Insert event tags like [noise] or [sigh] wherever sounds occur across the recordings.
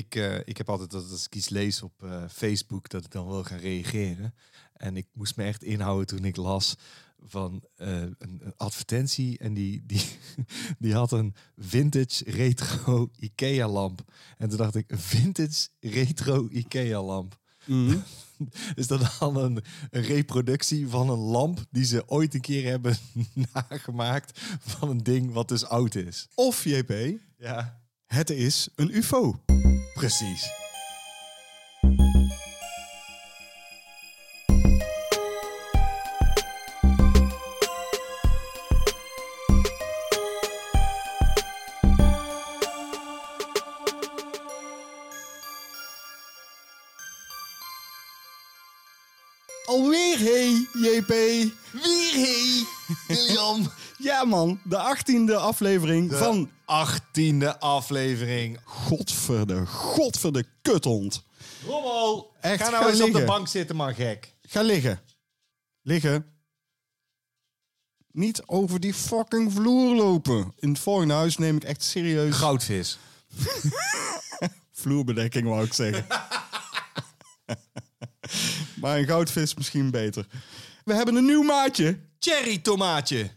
ik, eh, ik heb altijd dat als ik iets lees op eh, Facebook, dat ik dan wil gaan reageren. En ik moest me echt inhouden toen ik las van eh, een, een advertentie. En die, die, [laughs] die had een vintage retro [laughs] IKEA lamp. En toen dacht ik, een vintage retro IKEA lamp. Mhm. [laughs] Is dat dan een, een reproductie van een lamp die ze ooit een keer hebben nagemaakt van een ding wat dus oud is? Of JP, Ja, het is een UFO. Precies. Man, de achttiende aflevering van... achttiende aflevering. Godverde, godverde kuthond. Rommel, Echt, ga nou ga eens op de bank zitten, man gek. Ga liggen. Liggen. Niet over die fucking vloer lopen. In het volgende huis neem ik echt serieus Goudvis. [laughs] vloerbedekking, wou ik zeggen. [laughs] maar een goudvis misschien beter. We hebben een nieuw maatje. Cherry tomaatje.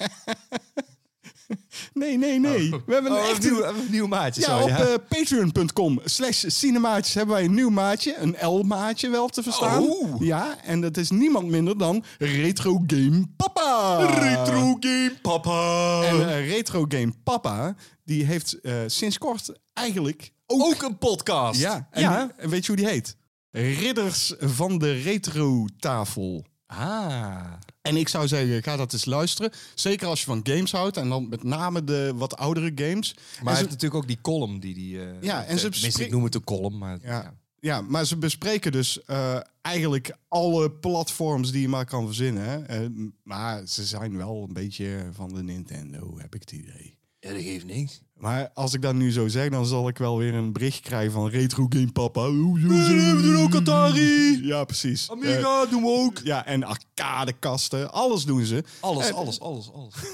[laughs] Nee, nee, nee. We hebben een Oh, echt een nieuw, een nieuw maatje. Ja, sorry, op eh, patreon.com slash cinemaatjes hebben wij een nieuw maatje. Een L-maatje wel te verstaan. Oh. Ja, en dat is niemand minder dan Retro Game Papa. Retro game papa. En eh, Retro Game Papa, die heeft eh, sinds kort eigenlijk ook... ook een podcast. Ja, en, ja. en weet je hoe die heet? Ridders van de Retro Tafel. Ah. En ik zou zeggen, ga dat eens luisteren. Zeker als je van games houdt. En dan met name de wat oudere games. Maar En hij ze- heeft natuurlijk ook die column die die. eh, Ja, en ze eh, tenminste, bespre- ik noem het een column, maar Ja. ja. Ja, maar ze bespreken dus eh, eigenlijk alle platforms die je maar kan verzinnen. Hè? Maar ze zijn wel een beetje van de Nintendo, heb ik het idee. Ja, dat geeft niks. Maar als ik dat nu zo zeg, dan zal ik wel weer een bericht krijgen van Retro Game Papa. We doen ook Atari. Ja, precies. Eh, Amiga doen we ook. ja, en arcadekasten, alles doen ze. Alles, Eh, alles, alles, alles. [laughs]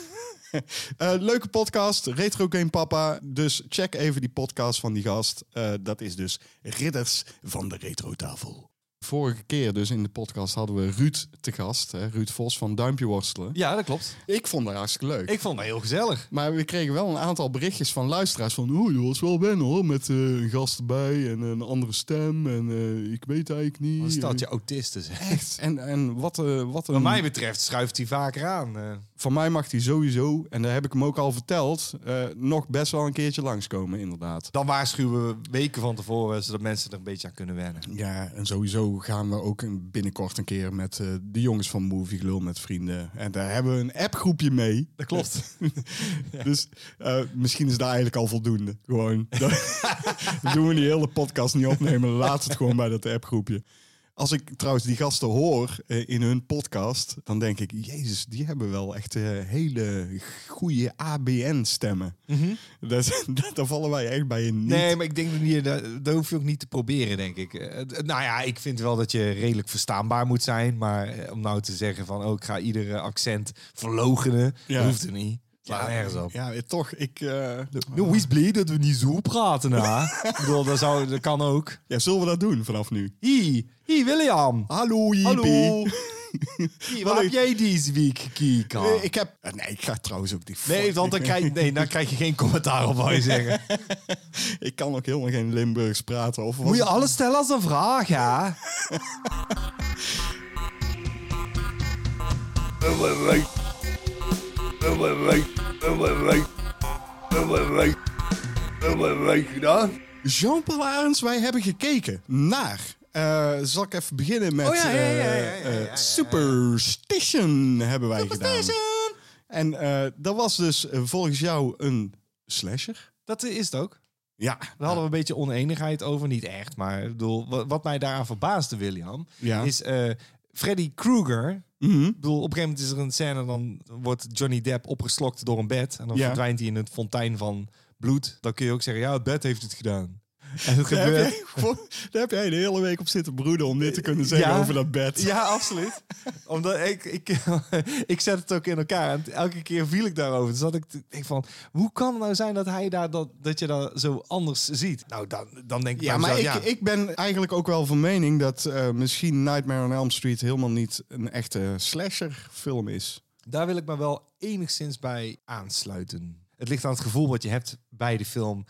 Eh, leuke podcast, Retro Game Papa. Dus check even die podcast van die gast. Eh, dat is dus Ridders van de Retro Tafel. Vorige keer dus in de podcast hadden we Ruud te gast. Hè? Ruud Vos van Duimpje Worstelen. Ja, dat klopt. Ik vond dat hartstikke leuk. Ik vond het heel gezellig. Maar we kregen wel een aantal berichtjes van luisteraars van... Oh, je was wel wennen hoor, met eh, een gast erbij en een andere stem. En eh, ik weet eigenlijk niet. Wat staat je autisten. Echt. En, en wat, eh wat een... Wat mij betreft schuift hij vaker aan. Van mij mag hij sowieso, en daar heb ik hem ook al verteld... nog best wel een keertje langskomen, inderdaad. Dan waarschuwen we weken van tevoren, zodat mensen er een beetje aan kunnen wennen. Ja, en sowieso gaan we ook binnenkort een keer met eh, de jongens van Movie met vrienden. En daar hebben we een appgroepje mee. Dat klopt. Dus [laughs] eh, misschien is daar eigenlijk al voldoende. Gewoon, [laughs] dan doen we die hele podcast niet opnemen. Laat het gewoon bij dat appgroepje. Als ik trouwens die gasten hoor eh, in hun podcast, dan denk ik, jezus, die hebben wel echt eh, hele goede ABN-stemmen. dat, [laughs] dat, daar vallen wij echt bij in niet. Nee, maar ik denk dat je, dat, dat hoef je ook niet te proberen, denk ik. Eh, nou ja, ik vind wel dat je redelijk verstaanbaar moet zijn. Maar om nou te zeggen van, oh, ik ga iedere accent verlogenen, Ja. dat hoeft er niet. Slaat nergens op. Ja, toch, ik... eh, Nou, wees blij dat we niet zo praten, hè? [laughs] ik bedoel, dat, zou, dat kan ook. ja, zullen we dat doen vanaf nu? Hi, hi William. Hallo. Hallo. [laughs] Hi, wat Wat heb jij deze week gekeken? Eh, ik heb... eh, Nee, ik ga trouwens ook die... Nee, want dan krijg, nee, dan krijg je geen commentaar op, wou je zeggen. [laughs] Ik kan ook helemaal geen Limburgs praten. Of Moet je alles stellen als een vraag, hè? Jean-Paul Arends, wij hebben gekeken naar... eh, zal ik even beginnen met... Oh ja, ja, ja. Superstition hebben wij gedaan. En eh, dat was dus eh, volgens jou een slasher? Dat is het ook. Ja. Daar hadden we een beetje oneenigheid over. Niet echt, maar ik bedoel, wat, mij daaraan verbaasde, William, Ja. is Freddy Krueger. Mhm. Ik bedoel, op een gegeven moment is er een scène, dan wordt Johnny Depp opgeslokt door een bed. En dan Ja. verdwijnt hij in het fontein van bloed. Dan kun je ook zeggen, ja, het bed heeft het gedaan. En het Daar heb, gewoon- daar heb jij de hele week op zitten broeden om dit te kunnen zeggen Ja. over dat bed. Ja, absoluut. Omdat ik, ik, [laughs] ik zet het ook in elkaar. En elke keer viel ik daarover. Dus dat ik denk van, hoe kan het nou zijn dat hij daar dat, dat je dat zo anders ziet? Nou, dan, dan denk ik Ja, maar ik, ja. ik ben eigenlijk ook wel van mening dat eh, misschien Nightmare on Elm Street helemaal niet een echte slasher-film is. Daar wil ik me wel enigszins bij aansluiten. Het ligt aan het gevoel wat je hebt bij de film.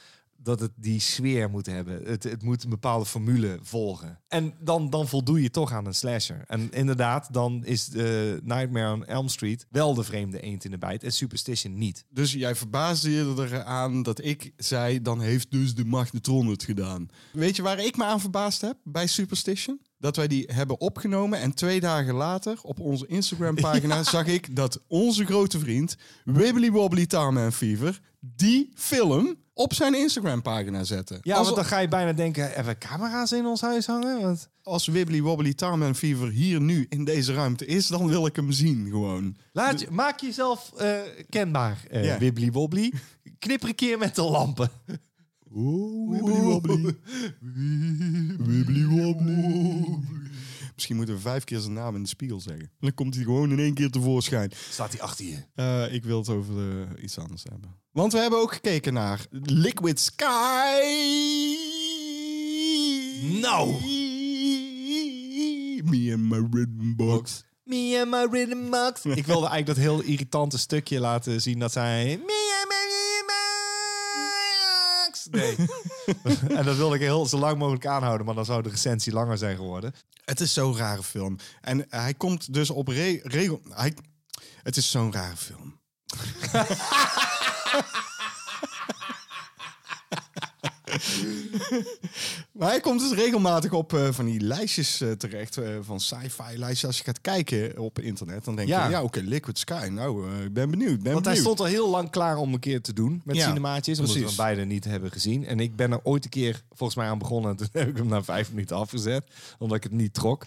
Dat het die sfeer moet hebben. Het, het moet een bepaalde formule volgen. En dan, dan voldoe je toch aan een slasher. En inderdaad, dan is de Nightmare on Elm Street wel de vreemde eend in de bijt. En Superstition niet. Dus jij verbaasde je eraan dat ik zei, dan heeft dus de magnetron het gedaan. Weet je waar ik me aan verbaasd heb bij Superstition? Dat wij die hebben opgenomen en twee dagen later op onze Instagram-pagina [laughs] zag ik dat onze grote vriend Wibbly Wobbly Tarman Fever die film op zijn Instagram-pagina zette. Ja, als, want dan ga je bijna denken, hebben we camera's in ons huis hangen? Want... als Wibbly Wobbly Tarman Fever hier nu in deze ruimte is, dan wil ik hem zien gewoon. Laat je, maak jezelf eh, kenbaar, Ja. wibbly wobbly. Knipper een keer met de lampen. Wibbly Wobbly. Wibbly Wobbly. Misschien moeten we vijf keer zijn naam in de spiegel zeggen. Dan komt hij gewoon in één keer tevoorschijn. Staat hij achter je? Eh, ik wil het over eh, iets anders hebben. Want we hebben ook gekeken naar Liquid Sky. Nou. Me and my rhythm box. Me and my rhythm box. Ik wilde eigenlijk dat heel irritante stukje laten zien dat zij... Me and my rhythm box. [laughs] Nee. [laughs] en dat wilde ik heel zo lang mogelijk aanhouden, maar dan zou de recensie langer zijn geworden. Het is zo'n rare film. En hij komt dus op re- regel... Hij, het is zo'n rare film. [laughs] [laughs] maar hij komt dus regelmatig op eh, van die lijstjes eh, terecht, eh, van sci-fi lijstjes. Als je gaat kijken op internet, dan denk Ja. je, ja oké, Liquid Sky. Nou, ik ben benieuwd, ben Want hij stond al heel lang klaar om een keer te doen met Ja, cinemaatjes. Omdat we precies. hem beide niet hebben gezien. En ik ben er ooit een keer volgens mij aan begonnen. En toen [laughs] heb ik hem na vijf minuten afgezet. Omdat ik het niet trok.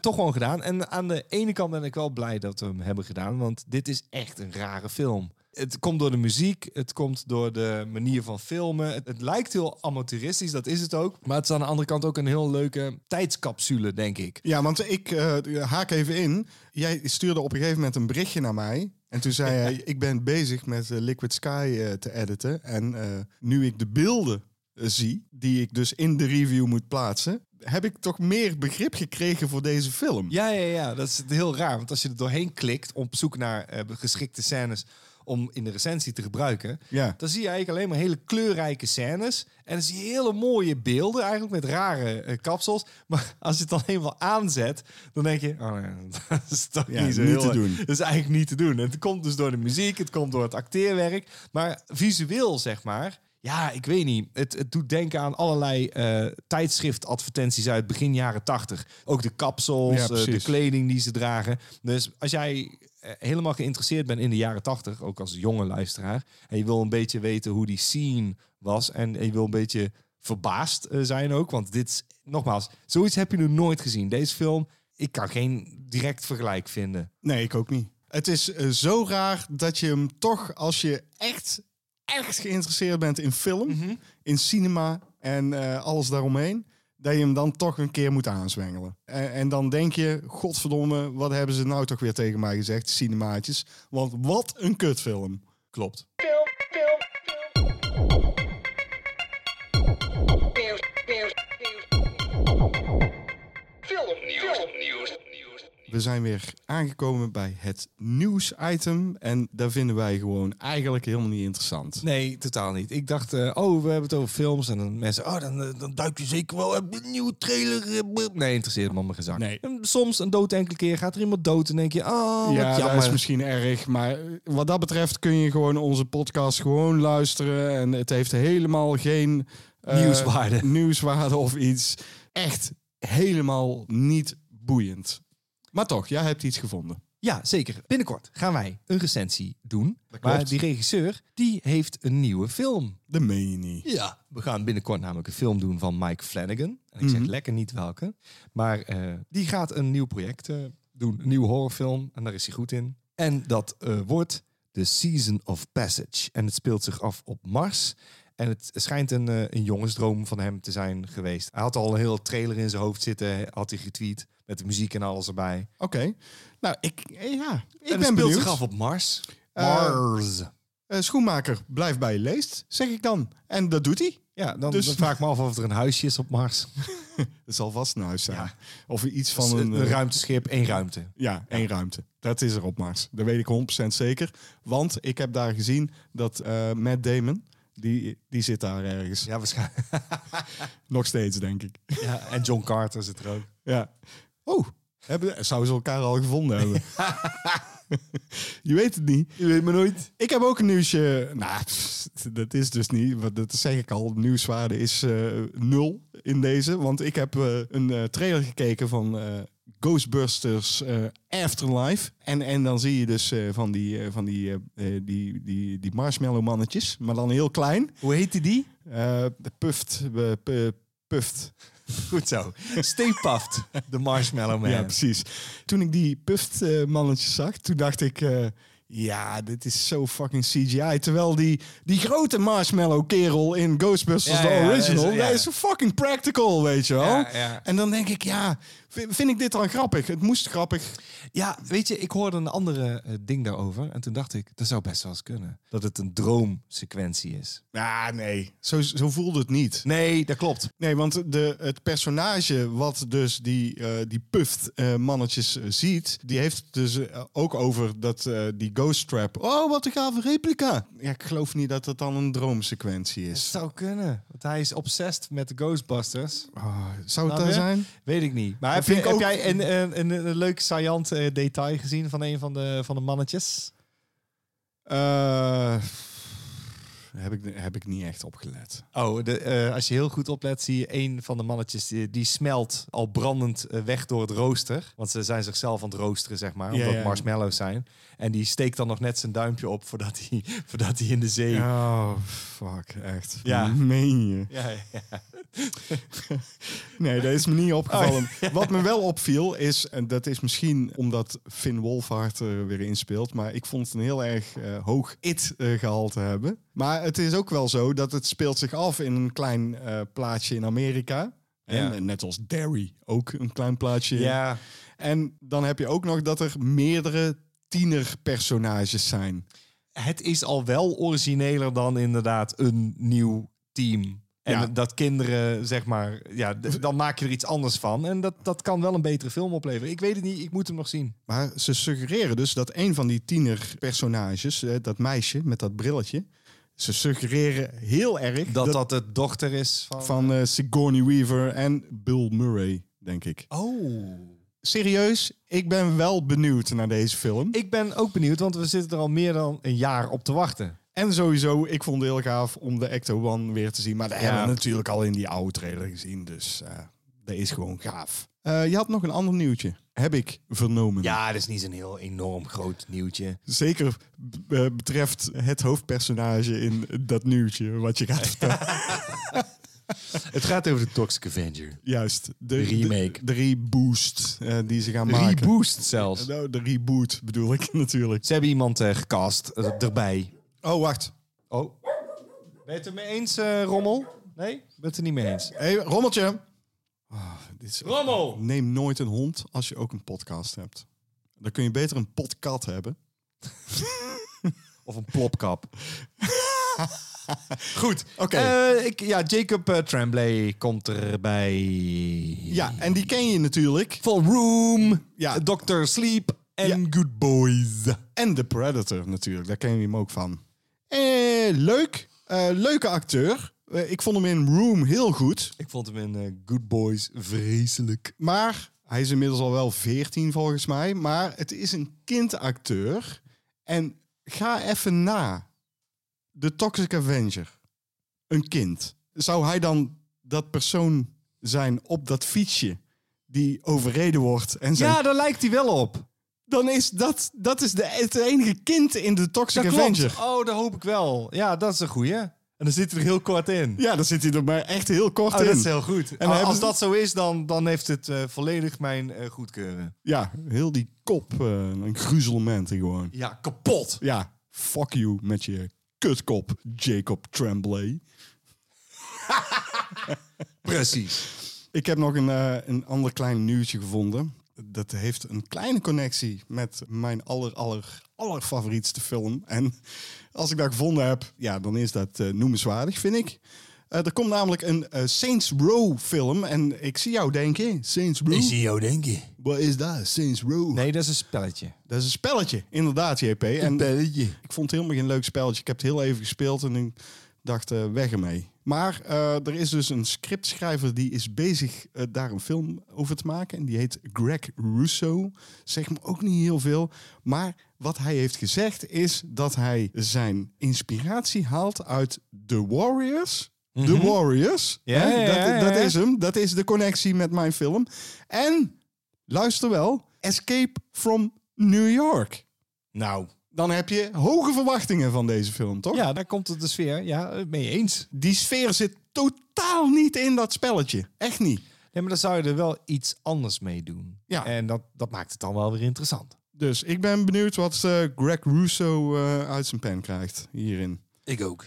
Toch gewoon gedaan. En aan de ene kant ben ik wel blij dat we hem hebben gedaan. Want dit is echt een rare film. Het komt door de muziek. Het komt door de manier van filmen. Het, het lijkt heel amateuristisch, dat is het ook. Maar het is aan de andere kant ook een heel leuke tijdscapsule, denk ik. Ja, want ik eh, haak even in. Jij stuurde op een gegeven moment een berichtje naar mij. En toen zei [laughs] hij, ik ben bezig met eh, Liquid Sky eh, te editen. En nu ik de beelden zie, die ik dus in de review moet plaatsen... heb ik toch meer begrip gekregen voor deze film. Ja, ja, ja, dat is heel raar. Want als je er doorheen klikt op zoek naar geschikte scènes om in de recensie te gebruiken, Ja. dan zie je eigenlijk alleen maar hele kleurrijke scènes. En dan zie je hele mooie beelden, eigenlijk met rare eh, kapsels. Maar als je het dan eenmaal aanzet, dan denk je, oh nee, [laughs] dat is toch Ja, niet zo niet heel... te doen. Dat is eigenlijk niet te doen. En het komt dus door de muziek, het komt door het acteerwerk. Maar visueel, zeg maar, ja, ik weet niet. Het, het doet denken aan allerlei eh tijdschriftadvertenties uit begin jaren tachtig. Ook de kapsels, Ja, eh, de kleding die ze dragen. Dus als jij helemaal geïnteresseerd bent in de jaren tachtig, ook als jonge luisteraar, en je wil een beetje weten hoe die scene was en je wil een beetje verbaasd eh, zijn ook, want dit is, nogmaals, zoiets heb je nog nooit gezien. Deze film, ik kan geen direct vergelijk vinden. Nee, ik ook niet. Het is eh, zo raar dat je hem toch, als je echt, echt geïnteresseerd bent in film, Mhm. in cinema en eh, alles daaromheen, dat je hem dan toch een keer moet aanzwengelen. En, en dan denk je, godverdomme, wat hebben ze nou toch weer tegen mij gezegd, cinemaatjes. Want wat een kutfilm. Klopt. We zijn weer aangekomen bij het nieuwsitem en daar vinden wij gewoon eigenlijk helemaal niet interessant. Nee, totaal niet. Ik dacht, eh, oh, we hebben het over films. En dan mensen, oh, dan, eh, dan duik je zeker wel een nieuwe trailer. eh. Nee, interesseert me maar gezakt. Nee. En Soms een dood enkele keer gaat er iemand dood en denk je, oh, wat ja, dat is misschien erg, maar wat dat betreft kun je gewoon onze podcast gewoon luisteren en het heeft helemaal geen Nieuwswaarde. nieuwswaarde of iets. Echt helemaal niet boeiend. Maar toch, jij hebt iets gevonden. Ja, zeker. Binnenkort gaan wij een recensie doen. Maar die regisseur, die heeft een nieuwe film. De meen je niet. Ja. We gaan binnenkort namelijk een film doen van Mike Flanagan. En ik zeg Mhm. lekker niet welke. Maar eh, die gaat een nieuw project eh, doen. Een nieuwe horrorfilm. En daar is hij goed in. En dat eh, wordt The Season of Passage. En het speelt zich af op Mars. En het schijnt een, eh, een jongensdroom van hem te zijn geweest. Hij had al een hele trailer in zijn hoofd zitten, had hij getweet. Met de muziek en alles erbij. Oké. Nou, ik, eh, ja, ik en ben benieuwd. zich af op Mars. Eh, Mars. Eh, schoenmaker, blijf bij je leest, zeg ik dan. En dat doet hij. Ja, dan, dus- dan vraag ik me af of er een huisje is op Mars. [laughs] Het zal vast een huis zijn. Ja. Of iets Van van een, een... ruimteschip, één ruimte. Ja, één ruimte. Dat is er op Mars. Dat weet ik 100% zeker. Want ik heb daar gezien dat eh, Matt Damon, die, die zit daar ergens. Ja, waarschijnlijk. [laughs] Nog steeds, denk ik. Ja, en John Carter zit er ook. Ja. Oh, hebben, zouden ze elkaar al gevonden hebben? [laughs] [laughs] Je weet het niet. Je weet me nooit. Ik heb ook een nieuwsje. Nou, pff, dat is dus niet. want Dat zeg ik al. Nieuwswaarde is eh, nul in deze. Want ik heb eh, een eh, trailer gekeken van Ghostbusters Afterlife. En, en dan zie je dus van, die, van die, die, die, die marshmallow mannetjes. Maar dan heel klein. Hoe heette die? Puft. pu- puft. [laughs] Goed zo. Stay Puft, de Marshmallow Man. Ja, precies. Toen ik die eh, mannetjes zag, toen dacht ik... ja, dit is zo fucking CGI. Terwijl die, die grote marshmallow kerel in Ghostbusters Ja, The ja, dat is- Original... ja. fucking practical, weet je wel. En dan denk ik, ja, vind, ik dit dan grappig? Het moest grappig. Ja, weet je, ik hoorde een andere eh, ding daarover. En toen dacht ik, dat zou best wel eens kunnen. Dat het een droomsequentie is. Ja, nee. Zo, zo voelde het niet. Nee, dat klopt. Nee, want de, het personage wat dus die, eh, die puft eh, mannetjes ziet, die heeft dus ook over dat die ghost trap. Oh, wat een gave replica. Ja, ik geloof niet dat het dan een droomsequentie Het is. zou kunnen. Want hij is obsessed met de Ghostbusters. Oh, zou het daar zijn? Weet ik niet. Maar heb, je, ik heb ook- jij een, een, een, een leuk saillant eh, detail gezien van een van de, van de mannetjes? Eh, heb, ik, heb ik niet echt opgelet. Oh, de, eh, als je heel goed oplet, zie je een van de mannetjes die, die smelt al brandend eh, weg door het rooster. Want ze zijn zichzelf aan het roosteren, zeg maar, omdat marshmallows zijn. En die steekt dan nog net zijn duimpje op voordat hij, [laughs] voordat hij in de zee... Oh, fuck, echt. Ja. Meen je? [laughs] Ja, ja. [laughs] Nee, dat is me niet opgevallen. Oh, Wat me wel opviel is, en dat is misschien omdat Finn Wolfhard er weer inspeelt, maar ik vond het een heel erg eh, hoog it-gehalte hebben. Maar het is ook wel zo dat het speelt zich af in een klein eh, plaatsje in Amerika. En Ja. net als Derry, ook een klein plaatsje. ja. En dan heb je ook nog dat er meerdere tienerpersonages zijn. Het is al wel origineler dan inderdaad een nieuw team. En Ja. dat kinderen, zeg maar, ja, dan maak je er iets anders van. En dat, dat kan wel een betere film opleveren. Ik weet het niet, ik moet hem nog zien. Maar ze suggereren dus dat een van die tienerpersonages, eh, dat meisje met dat brilletje, ze suggereren heel erg Dat dat de dochter is van... van eh, Sigourney Weaver en Bill Murray, denk ik. Oh. Serieus, ik ben wel benieuwd naar deze film. Ik ben ook benieuwd, want we zitten er al meer dan een jaar op te wachten. En sowieso, ik vond het heel gaaf om de Ecto One weer te zien. Maar dat hebben we natuurlijk al in die oude trailer gezien. Dus eh, dat is gewoon gaaf. Eh, je had nog een ander nieuwtje, heb ik vernomen. Ja, dat is niet zo'n heel enorm groot nieuwtje. Zeker eh, betreft het hoofdpersonage in dat nieuwtje wat je gaat vertellen. [laughs] Het gaat over de Toxic Avenger. Juist, de, remake. De, de reboost eh, die ze gaan maken. Reboost zelfs. Nou, de reboot bedoel ik [laughs] natuurlijk. Ze hebben iemand eh, gecast erbij. Oh, wacht. Oh. Ben je het er mee eens, Rommel? Nee? Ben je het er niet mee eens? Hé, hey, Rommeltje. Dit is... Rommel! Neem nooit een hond als je ook een podcast hebt. Dan kun je beter een podcast hebben. [laughs] Of een plopkap. [laughs] Goed. Oké. Eh, ik, ja, Jacob eh, Tremblay komt erbij. Ja, en die ken je natuurlijk. Van Room, Ja. Dr. Sleep en Good Boys. En de Predator natuurlijk. Daar ken je hem ook van. Eh, leuk. Eh, leuke acteur. Eh, ik vond hem in Room heel goed. Ik vond hem in eh, Good Boys vreselijk. Maar hij is inmiddels al wel 14 volgens mij. Maar het is een kindacteur. En ga even na. De Toxic Avenger. Een kind. Zou hij dan dat persoon zijn op dat fietsje die overreden wordt en zijn Ja, daar lijkt hij wel op. dan is dat, dat is de, het enige kind in de Toxic Dat Avenger. klopt. Oh, dat hoop ik wel. Ja, dat is een goeie. En dan zit hij er heel kort in. Ja, dan zit hij er maar echt heel kort Oh, in. dat is heel goed. En als ze- dat zo is, dan, dan heeft het eh, volledig mijn eh, goedkeuren. Ja, heel die kop. eh, een gruzelement gewoon. Ja, kapot. Ja, fuck you met je kutkop Jacob Tremblay. [laughs] Precies. Ik heb nog een, een ander klein nieuwtje gevonden. Dat heeft een kleine connectie met mijn aller, aller, aller favorietste film. En als ik dat gevonden heb, ja, dan is dat eh, noemenswaardig, vind ik. Eh, er komt namelijk een eh, Saints Row film. En ik zie jou denken, Saints Row? jou denken. Wat is dat, Saints Row? Nee, dat is een spelletje. Dat is een spelletje, inderdaad, JP. En spelletje. ik vond het helemaal geen leuk spelletje. Ik heb het heel even gespeeld en ik dacht, weg ermee. Maar eh, er is dus een scriptschrijver die is bezig eh, daar een film over te maken. En die heet Greg Russo. Zeg me ook niet heel veel. Maar wat hij heeft gezegd is dat hij zijn inspiratie haalt uit The Warriors. The Warriors. Ja, Hè? ja, dat, ja, ja, dat ja. is hem. Dat is de connectie met mijn film. En, luister wel, Escape from New York. Nou, Dan heb je hoge verwachtingen van deze film, toch? ja, daar komt het de sfeer. Ja, eh, ben je eens. Die sfeer zit totaal niet in dat spelletje. Echt niet. Nee, maar dan zou je er wel iets anders mee doen. Ja. En dat, dat maakt het dan wel weer interessant. Dus ik ben benieuwd wat eh, Greg Russo eh, uit zijn pen krijgt hierin. Ik ook.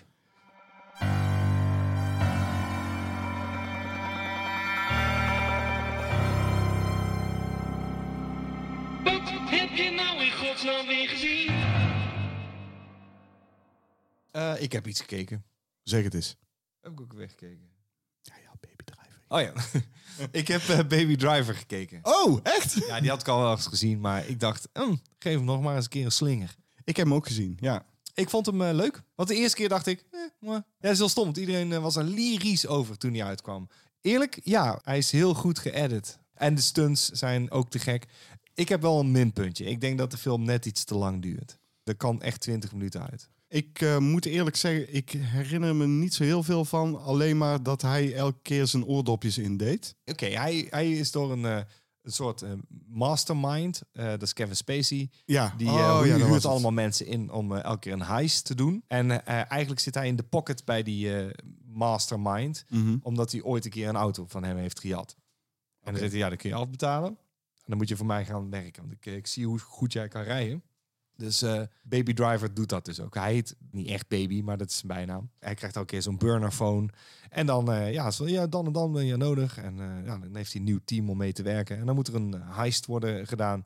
Wat heb je nou in godsnaam weer gezien? Eh, ik heb iets gekeken. Zeg het eens. Heb ik ook weer gekeken? Ja, ja, Baby Driver. Oh ja. [laughs] ik heb eh, Baby Driver gekeken. Oh, echt? Ja, die had ik al wel eens gezien, maar ik dacht, hm, geef hem nog maar eens een keer een slinger. Ik heb hem ook gezien, ja. Ik vond hem eh, leuk. Want de eerste keer dacht ik, eh, ja, dat is heel stom. want Iedereen was er lyrisch over toen hij uitkwam. Eerlijk, ja, hij is heel goed geëdit. En de stunts zijn ook te gek. Ik heb wel een minpuntje. Ik denk dat de film net iets te lang duurt. Er kan echt 20 minuten uit. Ik eh, moet eerlijk zeggen, ik herinner me niet zo heel veel van. Alleen maar dat hij elke keer zijn oordopjes indeed. Oké, hij, hij is door een, eh, een soort eh, mastermind. dat is Kevin Spacey. Ja, Die oh, ja, dat huurt allemaal mensen in om elke keer een heist te doen. En eigenlijk zit hij in de pocket bij die mastermind. Mhm. Omdat hij ooit een keer een auto van hem heeft gejat. En dan zegt hij, ja, dan kun je afbetalen. En dan moet je voor mij gaan werken. Want ik, ik zie hoe goed jij kan rijden. Dus eh, Baby Driver doet dat dus ook. Hij heet niet echt Baby, maar dat is zijn bijnaam. Hij krijgt elke keer zo'n burnerphone. En dan, eh, ja, zo, ja, dan en dan ben je nodig. En eh, ja, dan heeft hij een nieuw team om mee te werken. En dan moet er een heist worden gedaan.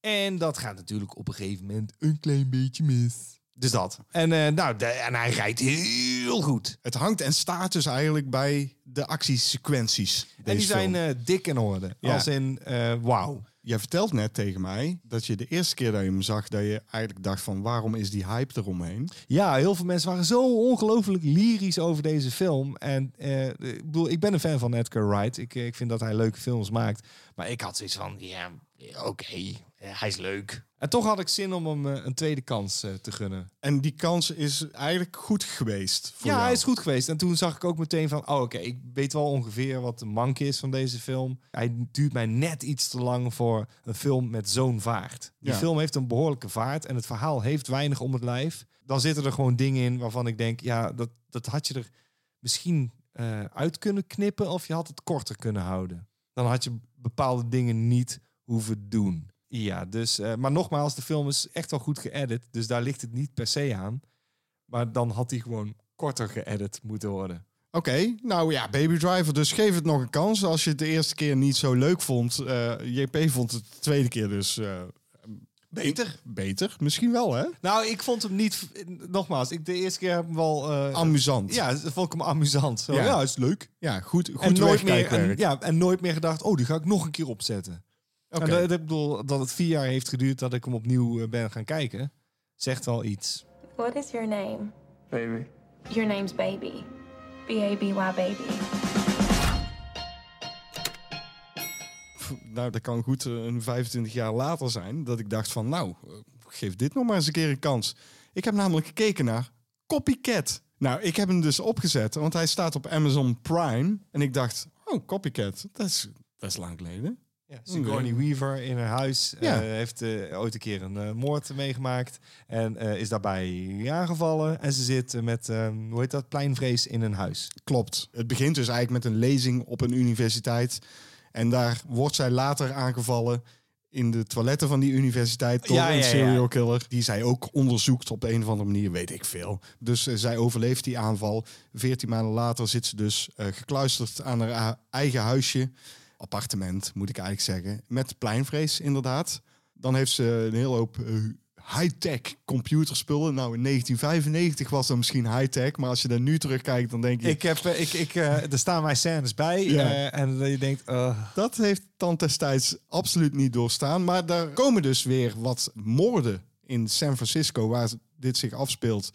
En dat gaat natuurlijk op een gegeven moment een klein beetje mis. Dus dat. En, eh, nou, de- en hij rijdt heel goed. Het hangt en staat dus eigenlijk bij de actiesequenties. en die zijn eh, dik in orde. Ja. Als in, eh wauw. Jij vertelt net tegen mij dat je de eerste keer dat je hem zag, dat je eigenlijk dacht van waarom is die hype eromheen? Ja, heel veel mensen waren zo ongelooflijk lyrisch over deze film. En eh, ik bedoel, ik ben een fan van Edgar Wright. Ik, ik vind dat hij leuke films maakt. Maar ik had zoiets van, ja, oké, hij is leuk. En toch had ik zin om hem eh, een tweede kans eh, te gunnen. En die kans is eigenlijk goed geweest voor ja, jou. hij is goed geweest. En toen zag ik ook meteen van, oh oké, ik weet wel ongeveer wat de mank is van deze film. Hij duurt mij net iets te lang voor een film met zo'n vaart. Die Ja. film heeft een behoorlijke vaart en het verhaal heeft weinig om het lijf. Dan zitten er gewoon dingen in waarvan ik denk, ja, dat, dat had je er misschien eh, uit kunnen knippen of je had het korter kunnen houden. Dan had je bepaalde dingen niet hoeven doen. Ja, dus, eh, maar nogmaals, de film is echt wel goed geëdit, dus daar ligt het niet per se aan. Maar dan had hij gewoon korter geëdit moeten worden. Oké, nou ja, Baby Driver, dus geef het nog een kans. Als je het de eerste keer niet zo leuk vond, eh, JP vond het de tweede keer dus eh, Beter. beter. Misschien wel, hè? Nou, ik vond hem niet... Nogmaals, ik de eerste keer heb hem wel... eh, Amusant. Ja, dat vond ik hem amusant. Zo, Ja. ja, is leuk. ja goed, goed en, nooit meer, en, ja, en nooit meer gedacht, oh, die ga ik nog een keer opzetten. Oké. En dat, dat, ik bedoel, dat het vier jaar heeft geduurd dat ik hem opnieuw eh, ben gaan kijken, zegt wel iets. What is your name? Baby. Your name's Baby. B A B Y Baby. Nou, dat kan goed eh, een 25 jaar later zijn dat ik dacht van, nou, eh, geef dit nog maar eens een keer een kans. Ik heb namelijk gekeken naar Copycat. Nou, ik heb hem dus opgezet, want hij staat op Amazon Prime. En ik dacht, oh, Copycat, dat is, dat is lang geleden. Ja, Sigourney Weaver in haar huis eh, heeft eh, ooit een keer een eh, moord meegemaakt en is daarbij aangevallen. En ze zit met, eh, hoe heet dat, pleinvrees in een huis. Klopt. Het begint dus eigenlijk met een lezing op een universiteit. En daar wordt zij later aangevallen in de toiletten van die universiteit door Ja, een ja, ja. serial killer. Die zij ook onderzoekt op de een of andere manier, weet ik veel. Dus zij overleeft die aanval. Veertien maanden later zit ze dus gekluisterd aan haar eigen huisje. Appartement, moet ik eigenlijk zeggen. Met pleinvrees, inderdaad. Dan heeft ze een hele hoop eh, high-tech computerspullen. Nou, in 1995 was dat misschien high-tech. Maar als je daar nu terugkijkt, dan denk je... Ik heb, eh, ik, ik, eh, er staan mijn scènes bij. Ja. en je denkt, Dat heeft dan destijds absoluut niet doorstaan. Maar daar komen dus weer wat moorden in San Francisco, waar dit zich afspeelt.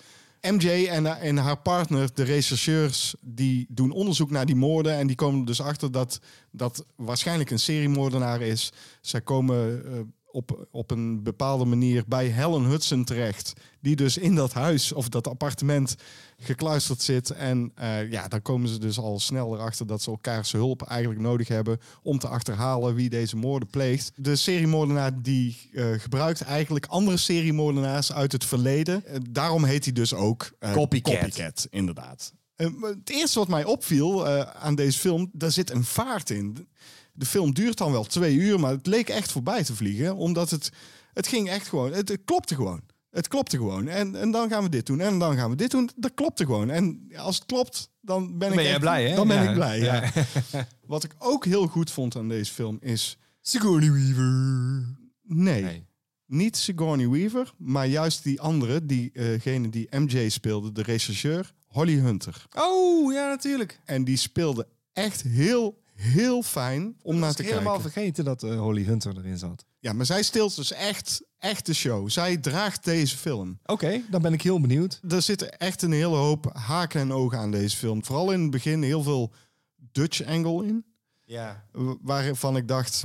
MJ en, haar partner, de rechercheurs, die doen onderzoek naar die moorden. En die komen dus achter dat dat waarschijnlijk een seriemoordenaar is. Zij komen eh, op, op een bepaalde manier bij Helen Hudson terecht. Die dus in dat huis of dat appartement gekluisterd zit. En eh, ja, dan komen ze dus al snel erachter dat ze elkaars hulp eigenlijk nodig hebben om te achterhalen wie deze moorden pleegt. De seriemoordenaar die eh, gebruikt eigenlijk andere seriemoordenaars uit het verleden. Eh, daarom heet hij dus ook eh, Copycat. inderdaad. Het eerste wat mij opviel aan deze film, daar zit een vaart in. De film duurt dan wel twee uur, maar het leek echt voorbij te vliegen. Omdat het, het ging echt gewoon, het, het klopte gewoon. Het klopte gewoon. En, en dan gaan we dit doen. En dan gaan we dit doen. Dat klopte gewoon. En als het klopt, dan ben ik ben jij echt- blij, hè? Dan ben Ja. ik blij, ja. Ja. [laughs] Wat ik ook heel goed vond aan deze film is... Sigourney Weaver. Nee, Nee. niet Sigourney Weaver, maar juist die andere, diegene die MJ speelde, de rechercheur, Holly Hunter. Oh, ja, natuurlijk. En die speelde echt heel, heel fijn om naar te ik helemaal kijken. vergeten dat eh, Holly Hunter erin zat. Ja, maar zij stilt dus echt, echt de show. Zij draagt deze film. Oké, dan ben ik heel benieuwd. Er zit echt een hele hoop haken en ogen aan deze film. Vooral in het begin heel veel Dutch angle in. Ja. Waarvan ik dacht,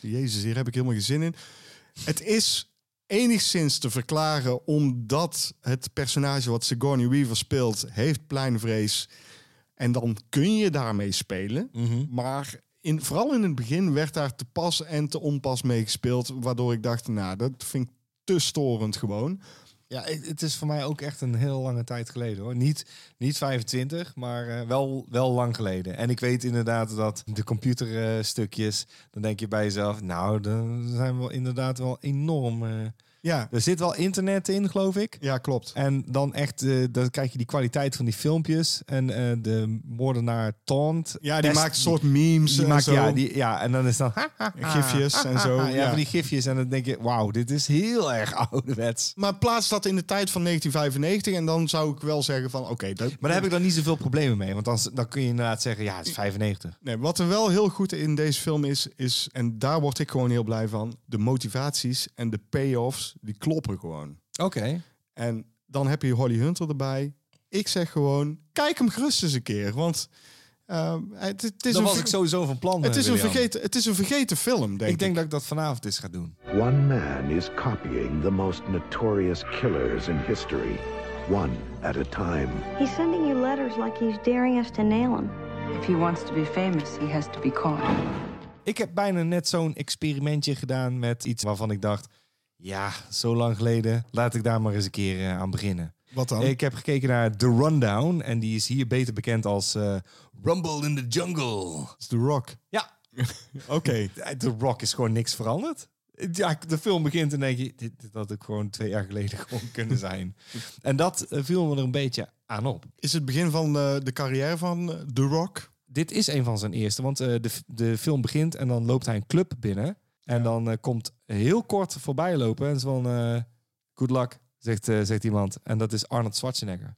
jezus, hier heb ik helemaal geen zin in. Het is enigszins te verklaren omdat het personage wat Sigourney Weaver speelt, heeft pleinvrees. En dan kun je daarmee spelen. Maar in, vooral in het begin werd daar te pas en te onpas mee gespeeld. Waardoor ik dacht, nou, dat vind ik te storend gewoon. Ja, het het is voor mij ook echt een heel lange tijd geleden hoor. Niet, niet 25, maar eh, wel, wel lang geleden. En ik weet inderdaad dat de computerstukjes, dan denk je bij jezelf, nou, dan zijn we inderdaad wel enorm. eh, Ja, er zit wel internet in, geloof ik. ja klopt. En dan echt, eh, dan krijg je die kwaliteit van die filmpjes. En eh, de moordenaar taunt. Ja, die maakt een soort memes die en maakt, zo. ja, die, ja, en dan is dan ha, ha, ha, Gifjes en zo. Ja, ja. van die gifjes. En dan denk je, wauw, dit is heel erg [laughs] ouderwets. Maar plaats dat in de tijd van 1995 en dan zou ik wel zeggen van oké. dat- Maar daar heb ik dan niet zoveel problemen mee. Want dan, dan kun je inderdaad zeggen, ja, het is 95. Nee, wat er wel heel goed in deze film is, is, en daar word ik gewoon heel blij van, de motivaties en de payoffs, die kloppen gewoon. Oké. En dan heb je Holly Hunter erbij. Ik zeg gewoon, kijk hem gerust eens een keer, want eh, het, het is Dan een was ik sowieso van plan. het is een vergeten, het is een vergeten film, denk ik. Ik denk dat ik dat vanavond eens ga doen. One man is copying the most notorious killers in history, one at a time. He's sending you letters like he's daring us to nail him. If he wants to be famous, he has to be caught. Ik heb bijna net zo'n experimentje gedaan met iets waarvan ik dacht... Ja, zo lang geleden. Laat ik daar maar eens een keer eh, aan beginnen. Wat dan? Ik heb gekeken naar The Rundown. En die is hier beter bekend als eh, Rumble in the Jungle. Is The Rock. Ja, [laughs] Oké. The Rock is gewoon niks veranderd. Ja, de film begint en denk je, dit, dit had ik gewoon twee jaar geleden [laughs] gewoon kunnen zijn. en dat eh, viel me er een beetje aan op. Is het begin van de carrière van The Rock? Dit is een van zijn eerste, want de, de film begint en dan loopt hij een club binnen. En dan eh, komt heel kort voorbij lopen en zo van, eh, good luck, zegt, eh, zegt iemand. En dat is Arnold Schwarzenegger.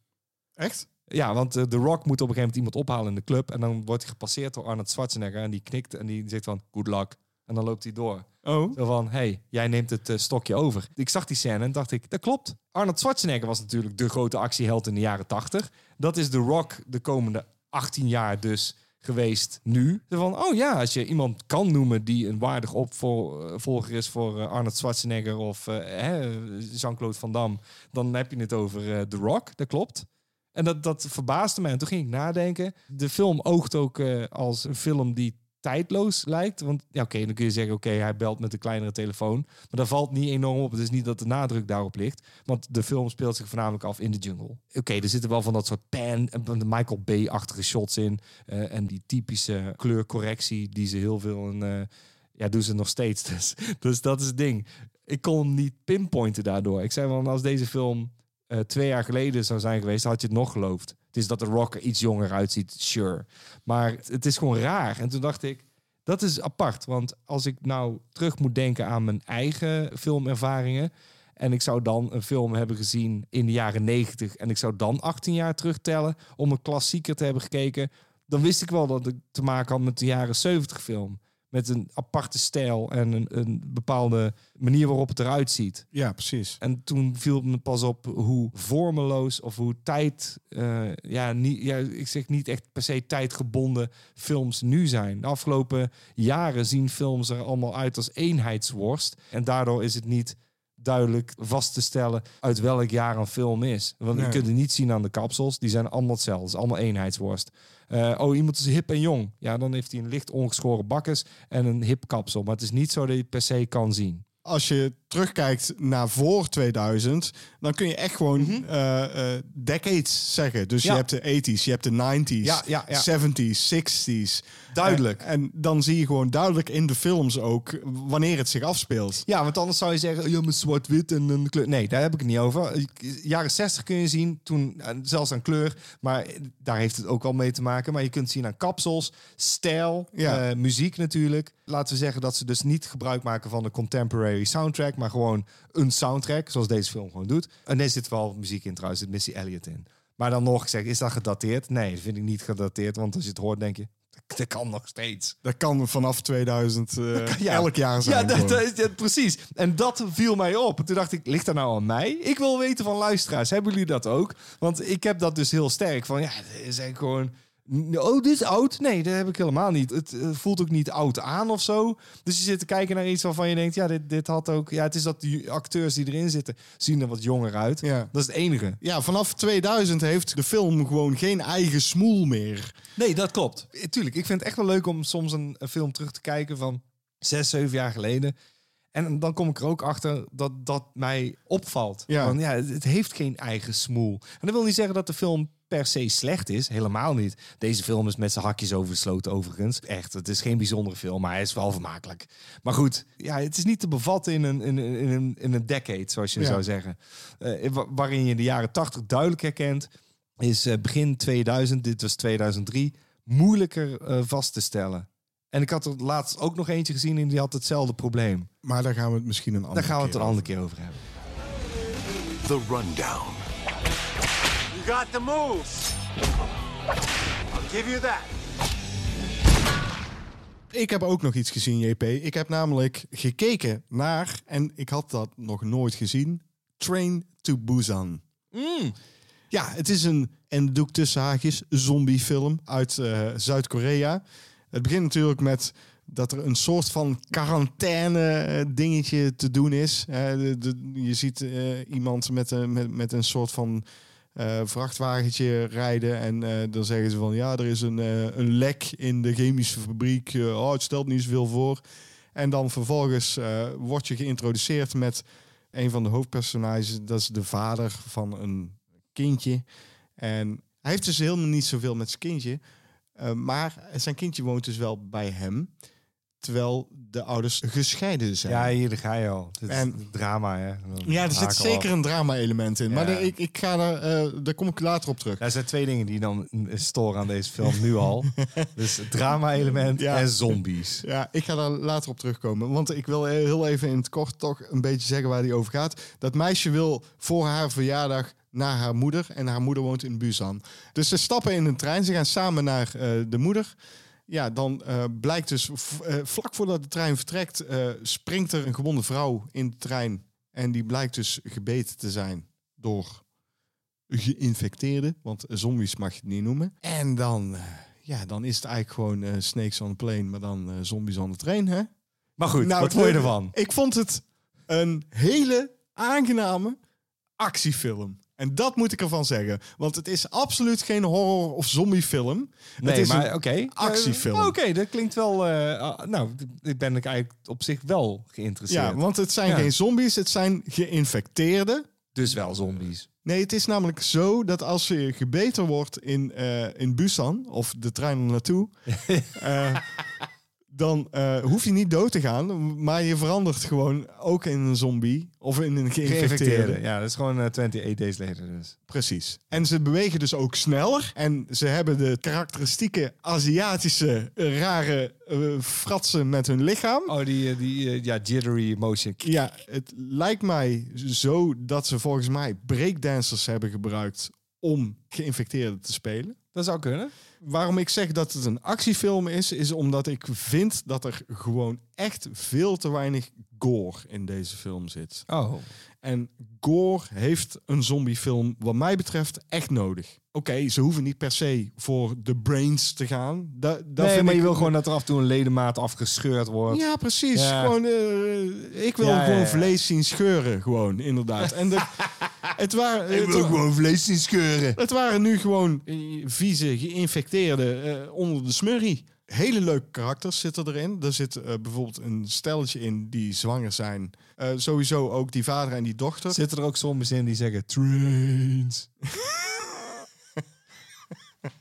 Echt? Ja, want The Rock moet op een gegeven moment iemand ophalen in de club. En dan wordt hij gepasseerd door Arnold Schwarzenegger. En die knikt en die zegt van, good luck. En dan loopt hij door. Oh. Zo van, hey, jij neemt het stokje over. Ik zag die scène en dacht ik, dat klopt. Arnold Schwarzenegger was natuurlijk de grote actieheld in de jaren 80. Dat is The Rock de komende 18 jaar dus geweest nu. Van, oh ja, als je iemand kan noemen die een waardig opvolger is voor eh, Arnold Schwarzenegger of eh, Jean-Claude Van Damme, dan heb je het over eh, The Rock, dat klopt. En dat, dat verbaasde mij. En toen ging ik nadenken. De film oogt ook eh, als een film die tijdloos lijkt. Want ja, oké, dan kun je zeggen, oké, hij belt met een kleinere telefoon. Maar daar valt niet enorm op. Het is niet dat de nadruk daarop ligt. Want de film speelt zich voornamelijk af in de jungle. Oké, er zitten wel van dat soort pan, Michael Bay-achtige shots in. eh, en die typische kleurcorrectie die ze heel veel in... eh, Ja, doen ze nog steeds. [laughs] Dus, dus dat is het ding. Ik kon niet pinpointen daardoor. Ik zei van, als deze film eh, twee jaar geleden zou zijn geweest, had je het nog geloofd. Het is dat de Rock er iets jonger uitziet, sure. Maar het, is gewoon raar. En toen dacht ik, dat is apart. Want als ik nou terug moet denken aan mijn eigen filmervaringen... en ik zou dan een film hebben gezien in de jaren 90... en ik zou dan 18 jaar terugtellen om een klassieker te hebben gekeken... dan wist ik wel dat ik te maken had met de jaren 70 film. Met een aparte stijl en een, een bepaalde manier waarop het eruit ziet. Ja, precies. En toen viel me pas op hoe vormeloos of hoe tijd, eh, ja, niet, ja, ik zeg niet echt per se tijdgebonden films nu zijn. De afgelopen jaren zien films er allemaal uit als eenheidsworst. En daardoor is het niet duidelijk vast te stellen uit welk jaar een film is. Want je Nee. kunt het niet zien aan de kapsels. Die zijn allemaal hetzelfde. Het is allemaal eenheidsworst. Eh, oh, iemand is hip en jong. Ja, dan heeft hij een licht ongeschoren bakkes en een hip kapsel. Maar het is niet zo dat je het per se kan zien. Als je terugkijkt naar voor 2000, dan kun je echt gewoon eh, eh, decades zeggen. Dus Mhm. Ja. je hebt de 80s, je hebt de 90s, Ja, ja, ja. 70s, 60s. Duidelijk. En, en dan zie je gewoon duidelijk in de films ook wanneer het zich afspeelt. Ja, want anders zou je zeggen, ja, maar zwart-wit en een kleur. Nee, daar heb ik het niet over. Jaren 60 kun je zien, toen eh, zelfs aan kleur, maar daar heeft het ook wel mee te maken. Maar je kunt zien aan kapsels, stijl, eh, muziek natuurlijk. Laten we zeggen dat ze dus niet gebruik maken van de contemporary soundtrack, maar gewoon een soundtrack, zoals deze film gewoon doet. En er zit wel muziek in trouwens, er zit Missy Elliott in. Maar dan nog gezegd, is dat gedateerd? Nee, dat vind ik niet gedateerd, want als je het hoort denk je, dat kan nog steeds. Dat kan vanaf 2000 eh, Ja. elk jaar zijn. Ja, dat, dat ja, precies. En dat viel mij op. En toen dacht ik, ligt dat nou aan mij? Ik wil weten van luisteraars, hebben jullie dat ook? Want ik heb dat dus heel sterk van, ja, is eigenlijk gewoon... Oh, dit is oud? Nee, dat heb ik helemaal niet. Het eh, voelt ook niet oud aan of zo. Dus je zit te kijken naar iets waarvan je denkt, ja, dit, dit had ook... Ja, het is dat die acteurs die erin zitten, zien er wat jonger uit. Ja. Dat is het enige. ja, vanaf 2000 heeft de film gewoon geen eigen smoel meer. Nee, dat klopt. Eh, Tuurlijk, ik vind het echt wel leuk om soms een, een film terug te kijken van zes, zeven jaar geleden. En dan kom ik er ook achter dat dat mij opvalt. Ja. Van, ja, het heeft geen eigen smoel. En dat wil niet zeggen dat de film per se slecht is. Helemaal niet. Deze film is met zijn hakjes oversloten overigens. Echt, het is geen bijzondere film, maar hij is wel vermakelijk. Maar goed, ja, het is niet te bevatten in een, in, een- in, een, in een decade, zoals je Ja. zou zeggen. Eh, wa- waarin je de jaren 80 duidelijk herkent, is eh, begin 2000, dit was 2003, moeilijker eh, vast te stellen. En ik had er laatst ook nog eentje gezien en die had hetzelfde probleem. Maar daar gaan we het misschien een andere Daar gaan we het een andere keer over hebben. The Rundown. You got the moves. I'll give you that. Ik heb ook nog iets gezien, JP. Ik heb namelijk gekeken naar, en ik had dat nog nooit gezien, Train to Busan. Ja, het is een, en doe ik tussen haakjes, zombiefilm uit eh, Zuid-Korea. Het begint natuurlijk met dat er een soort van quarantaine eh, dingetje te doen is. Eh, de, de- je ziet iemand met een, met, met een soort van eh, vrachtwagentje rijden. En eh, dan zeggen ze van ja, er is een, eh, een lek in de chemische fabriek. Oh, het stelt niet zoveel voor. En dan vervolgens word je geïntroduceerd met een van de hoofdpersonages. Dat is de vader van een kindje. En hij heeft dus helemaal niet zoveel met zijn kindje. Maar zijn kindje woont dus wel bij hem. Terwijl de ouders gescheiden zijn. Ja, hier ga je al. Het is En- drama, hè. Ja, er zit zeker af. een drama-element in. Maar ik, ik ga daar, eh, daar kom ik later op terug. Er zijn twee dingen die dan storen aan deze film nu al. [laughs] dus het drama-element Ja. en zombies. Ja, ik ga daar later op terugkomen. Want ik wil heel even in het kort toch een beetje zeggen waar die over gaat. Dat meisje wil voor haar verjaardag naar haar moeder. En haar moeder woont in Busan. Dus ze stappen in een trein. Ze gaan samen naar eh, de moeder. Ja, dan eh, blijkt dus eh, vlak voordat de trein vertrekt... eh, springt er een gewonde vrouw in de trein. En die blijkt dus gebeten te zijn door geïnfecteerde. Want zombies mag je het niet noemen. En dan, ja, dan is het eigenlijk gewoon Snakes on the Plane... maar dan zombies on the train, hè? Maar goed, Nou, wat vond je ervan? Ik vond het een hele aangename actiefilm. En dat moet ik ervan zeggen. Want het is absoluut geen horror- of zombiefilm. Nee, het is maar een actiefilm. Eh, Oké, dat klinkt wel... eh, ah, nou, ik ben ik eigenlijk op zich wel geïnteresseerd. Ja, want het zijn Ja. geen zombies, het zijn geïnfecteerden. Dus wel zombies. Nee, het is namelijk zo dat als je gebeten wordt in, eh, in Busan, of de trein naartoe, [laughs] dan eh, hoef je niet dood te gaan, maar je verandert gewoon ook in een zombie of in een geïnfecteerde. Geïnfecteerde. Ja, dat is gewoon eh 28 days later dus. Precies. En ze bewegen dus ook sneller. En ze hebben de karakteristieke Aziatische eh, rare eh, fratsen met hun lichaam. Oh, die, eh, die eh, ja, jittery motion. Ja, het lijkt mij zo dat ze volgens mij breakdancers hebben gebruikt om geïnfecteerden te spelen. Dat zou kunnen. Waarom ik zeg dat het een actiefilm is, is omdat ik vind dat er gewoon echt veel te weinig gore in deze film zit. Oh. En gore heeft een zombiefilm, wat mij betreft, echt nodig. Oké, ze hoeven niet per se voor de brains te gaan. Da, dat nee, vind maar je ik- wil gewoon dat er af en toe een ledemaat afgescheurd wordt. Ja, precies. Ja. Gewoon, eh, ik wil Ja, gewoon ja. vlees zien scheuren, gewoon, inderdaad. En de, [laughs] het, waren, het, wa- gewoon vlees zien scheuren. het waren nu gewoon eh, vieze, geïnfecteerde eh, onder de smurrie. Hele leuke karakters zitten erin. Er zit eh, bijvoorbeeld een stelletje in die zwanger zijn. Eh, sowieso ook die vader en die dochter. Zitten er ook zombies in die zeggen trains? [laughs]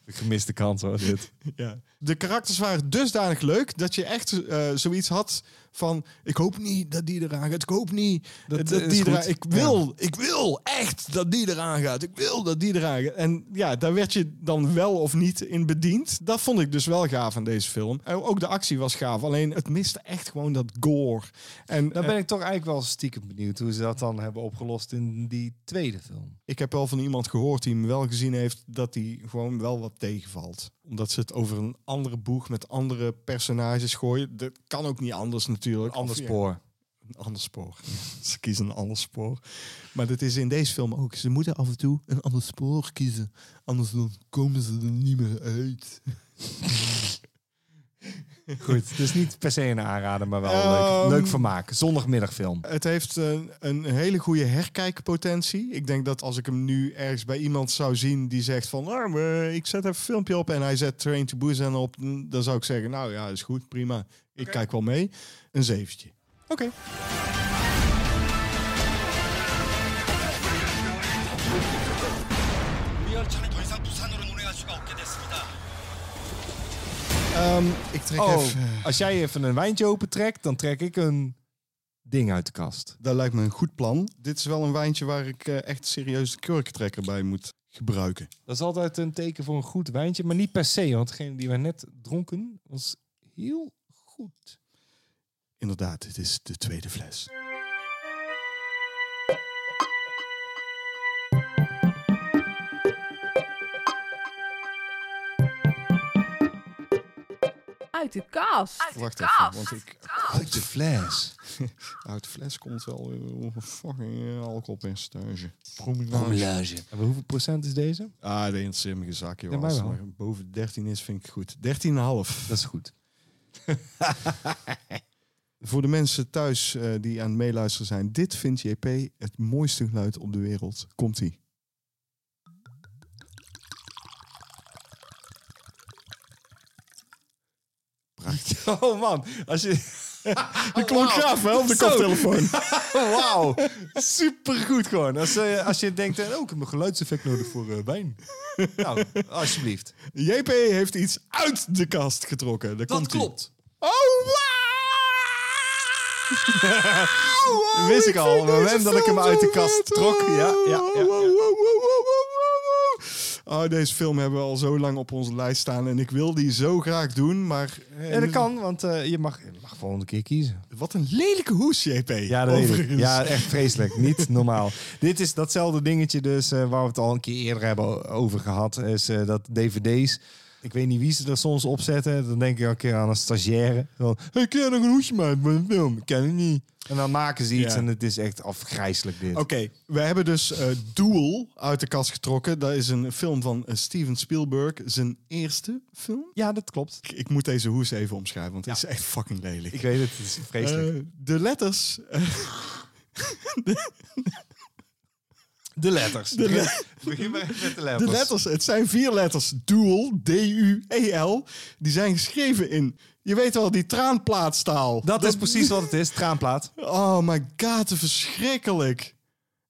De gemiste kans hoor, dit. Ja. De karakters waren dusdanig leuk dat je echt eh, zoiets had van... Ik hoop niet dat die eraan gaat. Ik hoop niet dat, Dat, eh, die eraan... Ik wil, ik wil echt dat die eraan gaat. Ik wil dat die eraan gaat. En ja, daar werd je dan wel of niet in bediend. Dat vond ik dus wel gaaf aan deze film. Ook de actie was gaaf. Alleen het miste echt gewoon dat gore. En Dan eh, ben ik toch eigenlijk wel stiekem benieuwd hoe ze dat dan hebben opgelost in die tweede film. ik heb wel van iemand gehoord die hem wel gezien heeft... dat hij gewoon wel wat tegenvalt. Omdat ze het over een andere boeg met andere personages gooien. Dat kan ook niet anders natuurlijk. Ander Of, ja, spoor. Een ander spoor. [laughs] Ze kiezen een ander spoor. Maar dat is in deze film ook. Ze moeten af en toe een ander spoor kiezen. Anders dan komen ze er niet meer uit. [laughs] Goed, het is niet per se een aanrader, maar wel Ehm, leuk. Leuk vermaak. Zondagmiddagfilm. Het heeft een, een hele goede herkijkpotentie. Ik denk dat als ik hem nu ergens bij iemand zou zien die zegt van... "Ah, maar ik zet even een filmpje op en hij zet Train to Busan op. Dan zou ik zeggen, nou ja, is goed, prima. Ik kijk wel mee. Een zeventje. Oké. Ehm, ik trek Oh, even... als jij even een wijntje opentrekt, dan trek ik een ding uit de kast. Dat lijkt me een goed plan. Dit is wel een wijntje waar ik eh, echt serieus de kurkentrekker bij moet gebruiken. Dat is altijd een teken voor een goed wijntje, maar niet per se, want degene die we net dronken was heel goed. Inderdaad, dit is de tweede fles. Uit de kast. Wacht even, want ik... Uit de fles. [laughs] Uit de fles komt wel een fucking eh, alcoholpercentage. Promillage. En hoeveel procent is deze? Ah, de interesseert me zak, joh. Ja, Als het boven 13 is, vind ik goed. 13,5. Dat is goed. [laughs] Voor de mensen thuis eh, die aan het meeluisteren zijn. Dit vindt JP het mooiste geluid op de wereld. Komt-ie. [laughs] Oh man, als je... [laughs] Die klonk gaaf, wel, op de koptelefoon. [laughs] Wauw, supergoed gewoon. Als, eh, als je denkt, eh, oh, ik heb een geluidseffect nodig voor eh, wijn. nou, alsjeblieft. JP heeft iets uit de kast getrokken. Daar Dat klopt. Oh, wow! Wist ik al, op het moment dat ik hem uit de kast vet. trok. Ja, ja, ja. Oh, deze film hebben we al zo lang op onze lijst staan. En ik wil die zo graag doen, maar... eh, Ja, dat kan, want eh, je, mag, je mag volgende keer kiezen. Wat een lelijke hoes, JP. Ja, dat. Ja, echt vreselijk. Niet [laughs] normaal. Dit is datzelfde dingetje dus eh, waar we het al een keer eerder hebben over gehad. Is dat dvd's. Ik weet niet wie ze er soms op zetten. Dan denk ik elke keer aan een stagiaire. Van, hey, ken je nog een hoesje maken voor een film? Ik ken het niet. En dan maken ze iets Ja. en het is echt afgrijzelijk dit. Oké, we hebben dus eh Duel uit de kast getrokken. Dat is een film van eh, Steven Spielberg. Zijn eerste film. Ja, dat klopt. Ik, ik moet deze hoes even omschrijven, want het is echt fucking lelijk. Ik weet het, het is vreselijk. Eh, de letters. [laughs] de letters. de begin, le- [laughs] begin maar even met de letters. De letters, het zijn vier letters. Duel, D-U-E-L. Die zijn geschreven in, je weet wel, die traanplaatstaal. Dat is precies wat het is, traanplaat. Oh my god, te verschrikkelijk.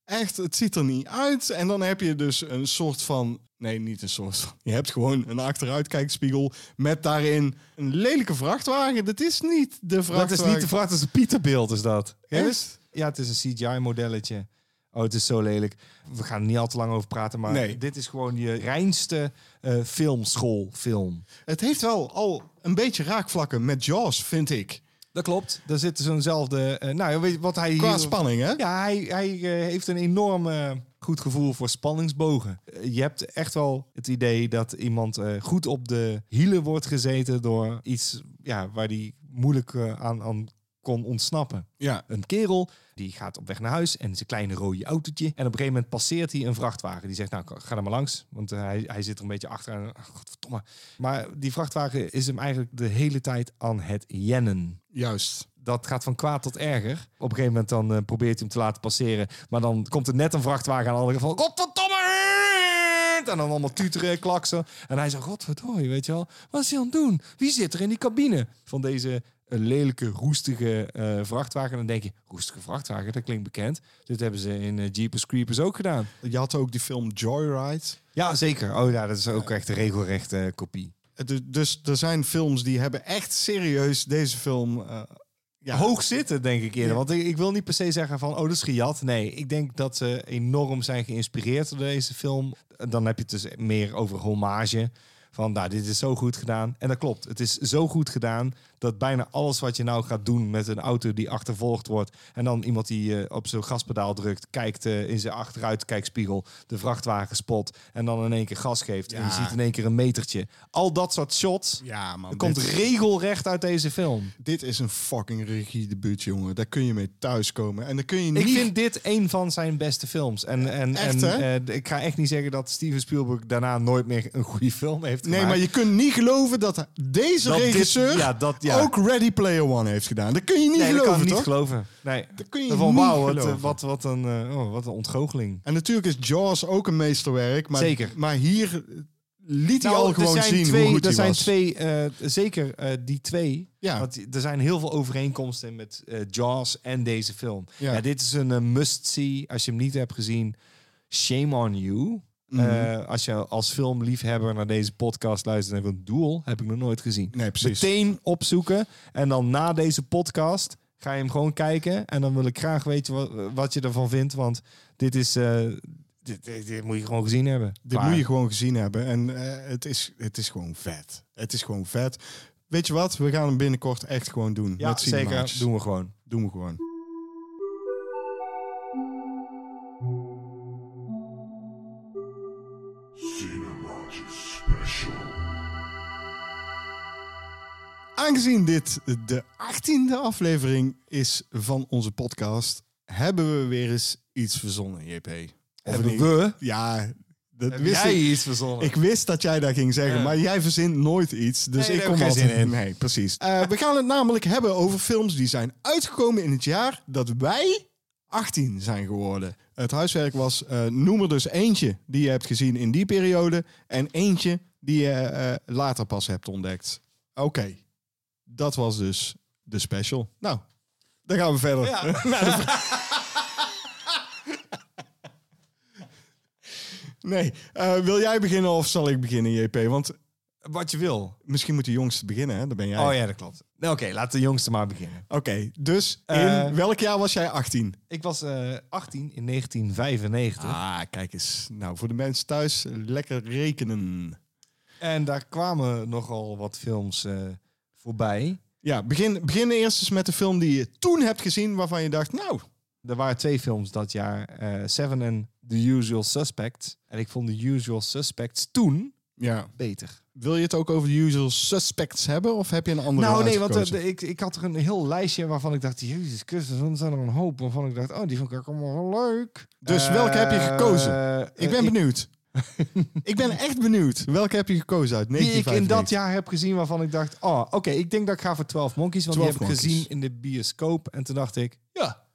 Echt, het ziet er niet uit. En dan heb je dus een soort van... Nee, niet een soort van... Je hebt gewoon een achteruitkijkspiegel met daarin een lelijke vrachtwagen. Dat is niet de vrachtwagen. Dat is niet de vracht, dat is een Pieterbeeld is dat. Echt? Ja, het is een CGI-modelletje. Oh, het is zo lelijk. We gaan er niet al te lang over praten, maar Nee. dit is gewoon je reinste eh filmschoolfilm. Het heeft wel al een beetje raakvlakken met Jaws, vind ik. Dat klopt. Daar zit zo'nzelfde... eh nou, weet je wat hij Qua hier- spanning, hè? Ja, hij, hij eh, heeft een enorm eh, goed gevoel voor spanningsbogen. Je hebt echt wel het idee dat iemand goed op de hielen wordt gezeten door iets ja, waar hij moeilijk aan, aan kon ontsnappen. Ja. Een kerel die gaat op weg naar huis en zijn kleine rode autootje. En op een gegeven moment passeert hij een vrachtwagen. Die zegt, nou, ga er maar langs. Want eh, hij, hij zit er een beetje achter. En, ach, godverdomme. Maar die vrachtwagen is hem eigenlijk de hele tijd aan het jennen Juist. dat gaat van kwaad tot erger. Op een gegeven moment dan eh, probeert hij hem te laten passeren. Maar dan komt er net een vrachtwagen aan de andere kant van... Godverdomme! En dan allemaal tuteren, klaksen. En hij zegt, godverdomme, weet je wel. Wat is hij aan het doen? Wie zit er in die cabine? Van deze eh, lelijke, roestige eh, vrachtwagen. En dan denk je, roestige vrachtwagen, dat klinkt bekend. Dit hebben ze in eh, Jeepers Creepers ook gedaan. Je had ook die film Joyride. Ja, zeker. Oh ja, dat is ook echt een regelrechte eh, kopie. Eh, du- Dus er zijn films die hebben echt serieus deze film... ja, hoog zitten, denk ik eerder. Want ik, ik wil niet per se zeggen van, oh, dat is gejat. Nee, ik denk dat ze enorm zijn geïnspireerd door deze film. Dan heb je het dus meer over hommage. Van, nou, dit is zo goed gedaan. En dat klopt. Het is zo goed gedaan dat bijna alles wat je nou gaat doen met een auto die achtervolgd wordt. En dan iemand die eh, op zijn gaspedaal drukt, kijkt eh, in zijn achteruitkijkspiegel, de vrachtwagen spot. En dan in één keer gas geeft. En je ziet in één keer een metertje. Al dat soort shots Ja, man. komt dit, regelrecht uit deze film. dit is een fucking regiedebuut, jongen. Daar kun je mee thuiskomen. En dan kun je niet... Ik vind dit een van zijn beste films. En, en, Echt, en eh, ik ga echt niet zeggen dat Steven Spielberg daarna nooit meer een goede film heeft Nee, gemaakt. maar je kunt niet geloven dat deze Dat dit- regisseur ja, dat- ja. Ook Ready Player One heeft gedaan. Dat kun je niet nee, dat kan ik niet toch? geloven. Nee. Dat kun je Van, niet wat, geloven. eh, wat, wat, een, eh, oh, wat een ontgoocheling. En natuurlijk is Jaws ook een meesterwerk. Maar, Zeker. Maar hier liet hij Nou, al gewoon er zijn zien twee, hoe goed er hij zijn was. twee, eh, zeker eh, die twee. Ja. Want er zijn heel veel overeenkomsten met Jaws en deze film. Ja. Ja. dit is een must-see. Als je hem niet hebt gezien, shame on you. Mhm. Eh, als je als filmliefhebber naar deze podcast luistert en van Duel, heb ik nog nooit gezien. Nee, precies. Meteen opzoeken en dan na deze podcast ga je hem gewoon kijken. En dan wil ik graag weten wat, wat je ervan vindt, want dit is... eh, dit, dit, dit moet je gewoon gezien hebben. Dit moet je gewoon gezien hebben. En eh, het, is, het is gewoon vet. Het is gewoon vet. Weet je wat? We gaan hem binnenkort echt gewoon doen. Ja, met zeker. Doen we gewoon. Doen we gewoon. Aangezien dit de achttiende aflevering is van onze podcast, hebben we weer eens iets verzonnen, JP. Of Hebben niet? we? Ja, dat Heb wist jij ik. iets verzonnen? Ik wist dat jij dat ging zeggen, Ja. maar jij verzint nooit iets. Dus Nee, ik kom altijd zin in. Nee, precies. Eh, we gaan het namelijk hebben over films die zijn uitgekomen in het jaar dat wij 18 zijn geworden. Het huiswerk was, eh, noem er dus eentje die je hebt gezien in die periode en eentje die je eh, later pas hebt ontdekt. Oké, dat was dus de special. Nou, dan gaan we verder. [laughs] Vra- nee, eh, wil jij beginnen of zal ik beginnen, JP? Want Wat je wil. misschien moet de jongste beginnen, hè? Dat ben jij. Oh ja, dat klopt. Nou, Oké, laat de jongste maar beginnen. Oké, dus in Eh, welk jaar was jij 18? Ik was eh 18 in 1995. Ah, kijk eens. Nou, voor de mensen thuis, lekker rekenen. En daar kwamen nogal wat films eh, voorbij. Ja, begin, begin eerst eens met de film die je toen hebt gezien waarvan je dacht, nou, Er waren twee films dat jaar. eh, Seven en The Usual Suspects. En ik vond The Usual Suspects toen ja. beter. Wil je het ook over de usual suspects hebben of heb je een andere Nou nee, want eh, de- ik, ik had er een heel lijstje waarvan ik dacht... Jezus Christus, dan zijn er een hoop waarvan ik dacht... Oh, die vond ik ook allemaal wel leuk. Dus welke heb je gekozen? Eh, ik ben benieuwd. Ik ben echt benieuwd. Welke heb je gekozen uit Die ik in 1995? dat jaar heb gezien waarvan ik dacht... Oh, oké, ik denk dat ik ga voor 12 Monkeys. Want 12 die heb ik gezien in de bioscoop. En toen dacht ik... Ja,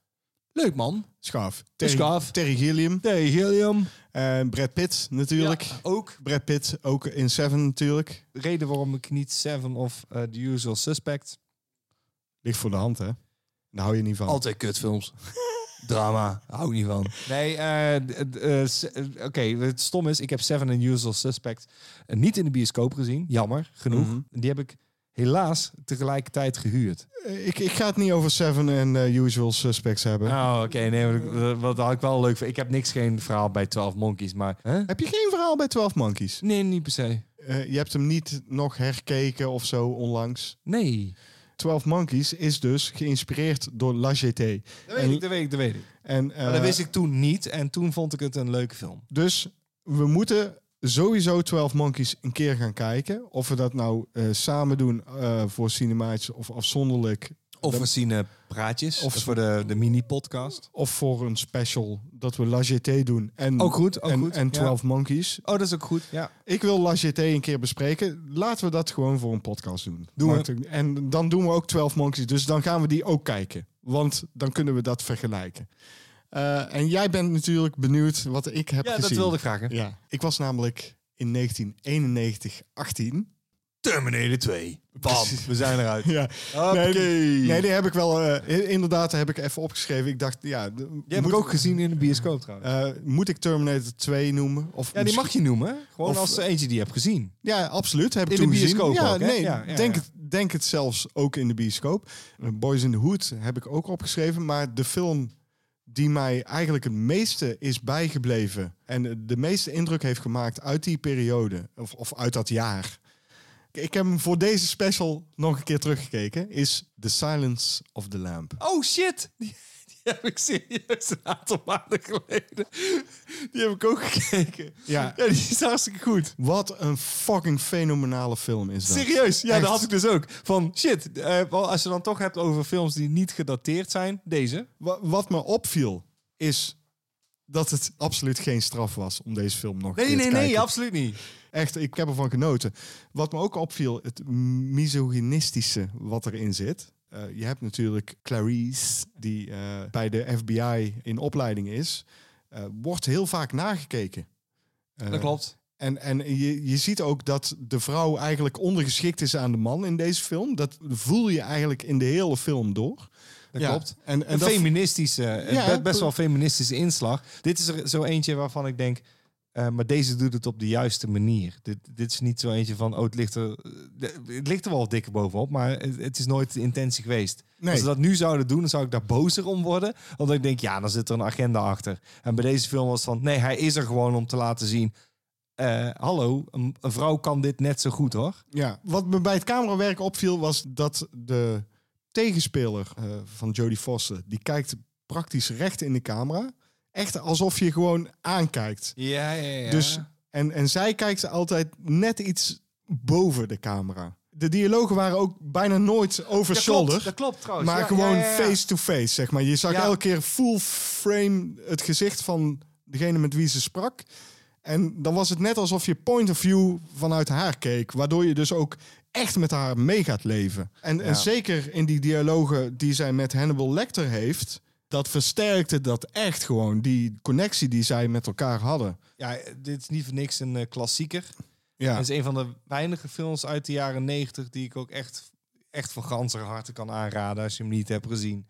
leuk man. Schaaf. Terry, Schaaf. Terry Gilliam. Nee, Helium. En Brad Pitt natuurlijk. Ja, ook. Brad Pitt ook in Seven natuurlijk. De reden waarom ik niet Seven of eh, The Usual Suspect... Ligt voor de hand, hè? Daar hou je niet van. Altijd kutfilms. [laughs] Drama, hou ik niet van. Nee, eh, eh, eh, oké, het stom is, ik heb Seven and Usual Suspects niet in de bioscoop gezien. Jammer, genoeg. Mhm. Die heb ik helaas tegelijkertijd gehuurd. Eh, Ik, ik ga het niet over Seven en Usual Suspects hebben. Oh, oké, nee, wat, had ik wel leuk vind. Ik heb niks, geen verhaal bij 12 Monkeys, maar... Hè? Heb je geen verhaal bij 12 Monkeys? Nee, niet per se. Eh, je hebt hem niet nog herkeken of zo onlangs. Nee. 12 Monkeys is dus geïnspireerd door La Jetée. Dat weet ik, dat weet ik, dat weet ik. En, Maar dat wist ik toen niet en toen vond ik het een leuke film. Dus we moeten sowieso 12 Monkeys een keer gaan kijken. Of we dat nou eh, samen doen eh, voor Cinemaatjes of afzonderlijk. Of Dat- we zien eh, praatjes, Of- voor de, de mini-podcast. Of voor een special dat we La Jetée doen. En, Ook goed, ook en, goed, En ja. 12 Monkeys. Oh, dat is ook goed, ja. Ik wil La Jetée een keer bespreken. Laten we dat gewoon voor een podcast doen. Doen we. Maakt En dan doen we ook 12 Monkeys. Dus dan gaan we die ook kijken. Want dan kunnen we dat vergelijken. Eh, en jij bent natuurlijk benieuwd wat ik heb Ja, gezien. dat wilde ik graag. hè. Ja, ik was namelijk in 1991, 18. Terminator 2. Bam, we zijn eruit. [laughs] Ja, Hoppakee. nee, nee, die heb ik wel. i- inderdaad, heb ik even opgeschreven. Ik dacht, ja, Die heb moet, ik ook gezien in de bioscoop trouwens. eh, moet ik Terminator 2 noemen? Of ja, die mag je noemen. Gewoon Of- als eentje die je hebt gezien. Ja, absoluut. Heb ik In toen de gezien. bioscoop Ja, ook, nee, Ja, ja, denk. Het, denk het zelfs ook in de bioscoop. Eh, Boys in the Hood heb ik ook opgeschreven. Maar de film die mij eigenlijk het meeste is bijgebleven... en de meeste indruk heeft gemaakt uit die periode... of, of uit dat jaar... Ik heb hem voor deze special nog een keer teruggekeken. Is The Silence of the Lamb. Oh shit! [laughs] Die, die heb ik serieus een aantal maanden geleden. Die heb ik ook gekeken. Ja. Ja, die is hartstikke goed. Wat een fucking fenomenale film is dat. Serieus, ja, Echt. dat had ik dus ook. Van shit, eh, als je dan toch hebt over films die niet gedateerd zijn, deze. Wa- Wat me opviel is dat het absoluut geen straf was om deze film nog een Nee, keer nee, te nee, kijken. absoluut niet. Echt, ik heb ervan genoten. Wat me ook opviel, het misogynistische wat erin zit. Eh, je hebt natuurlijk Clarice, die eh, bij de FBI in opleiding is. Eh, wordt heel vaak nagekeken. Dat klopt. En, en je, je ziet ook dat de vrouw eigenlijk ondergeschikt is aan de man in deze film. Dat voel je eigenlijk in de hele film door. Dat Ja, klopt. En, en Een dat, feministische, Ja, best pre- wel feministische inslag. Dit is er zo eentje waarvan ik denk, eh, maar deze doet het op de juiste manier. Dit, dit is niet zo eentje van, oh, het ligt er, eh, het ligt er wel dikker bovenop, maar het, het is nooit de intentie geweest. Nee. Als ze dat nu zouden doen, dan zou ik daar bozer om worden. Omdat ik denk, ja, dan zit er een agenda achter. En bij deze film was het van, nee, hij is er gewoon om te laten zien. eh, hallo, een, een vrouw kan dit net zo goed hoor. Ja, wat me bij het camerawerk opviel was dat de tegenspeler van Jodie Foster, die kijkt praktisch recht in de camera. Echt alsof je gewoon aankijkt. Ja, ja, ja. Dus, en, en zij kijkt altijd net iets boven de camera. De dialogen waren ook bijna nooit over dat shoulder. klopt, dat klopt trouwens. Maar Ja, gewoon ja, ja. face-to-face, zeg maar. Je zag elke keer full frame het gezicht van degene met wie ze sprak. En dan was het net alsof je point of view vanuit haar keek. Waardoor je dus ook echt met haar mee gaat leven. En, en zeker in die dialogen die zij met Hannibal Lecter heeft... dat versterkte dat echt gewoon. Die connectie die zij met elkaar hadden. Ja, dit is niet voor niks een eh, klassieker. Ja, Het is een van de weinige films uit de jaren 90 die ik ook echt, echt van ganser harte kan aanraden als je hem niet hebt gezien.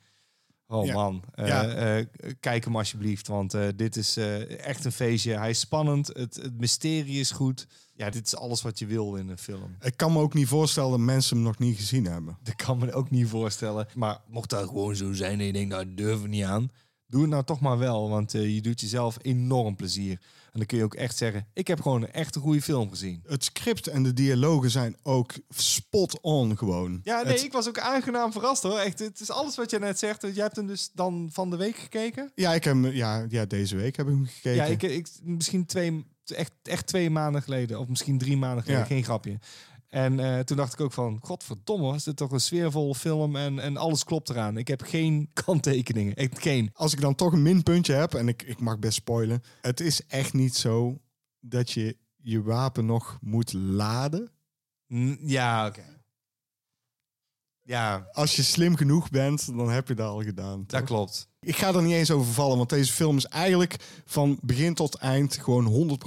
Oh Ja. man, Eh, Ja. eh, kijk hem alsjeblieft, want dit is echt een feestje. Hij is spannend, het, het mysterie is goed. Ja, dit is alles wat je wil in een film. ik kan me ook niet voorstellen dat mensen hem nog niet gezien hebben. Dat kan me ook niet voorstellen. Maar mocht dat gewoon zo zijn en je denkt, nou, durf er niet aan. Doe het nou toch maar wel, want eh, je doet jezelf enorm plezier. En dan kun je ook echt zeggen, ik heb gewoon een echt een goede film gezien. Het script en de dialogen zijn ook spot on gewoon. Ja, nee, Het- ik was ook aangenaam verrast hoor. Echt, het is alles wat je net zegt. Jij hebt hem dus dan van de week gekeken? Ja, ik heb ja, ja, deze week heb ik hem gekeken. Ja, ik, ik, misschien twee, echt, echt twee maanden geleden. Of misschien drie maanden geleden, Ja. geen grapje. En eh, toen dacht ik ook van, godverdomme, is dit toch een sfeervolle film en, en alles klopt eraan. Ik heb geen [laughs] kanttekeningen, echt geen. Als ik dan toch een minpuntje heb, en ik, ik mag best spoilen. Het is echt niet zo dat je je wapen nog moet laden. Ja, oké. Ja, Als je slim genoeg bent, dan heb je dat al gedaan. dat toch? klopt. Ik ga er niet eens over vallen, want deze film is eigenlijk van begin tot eind gewoon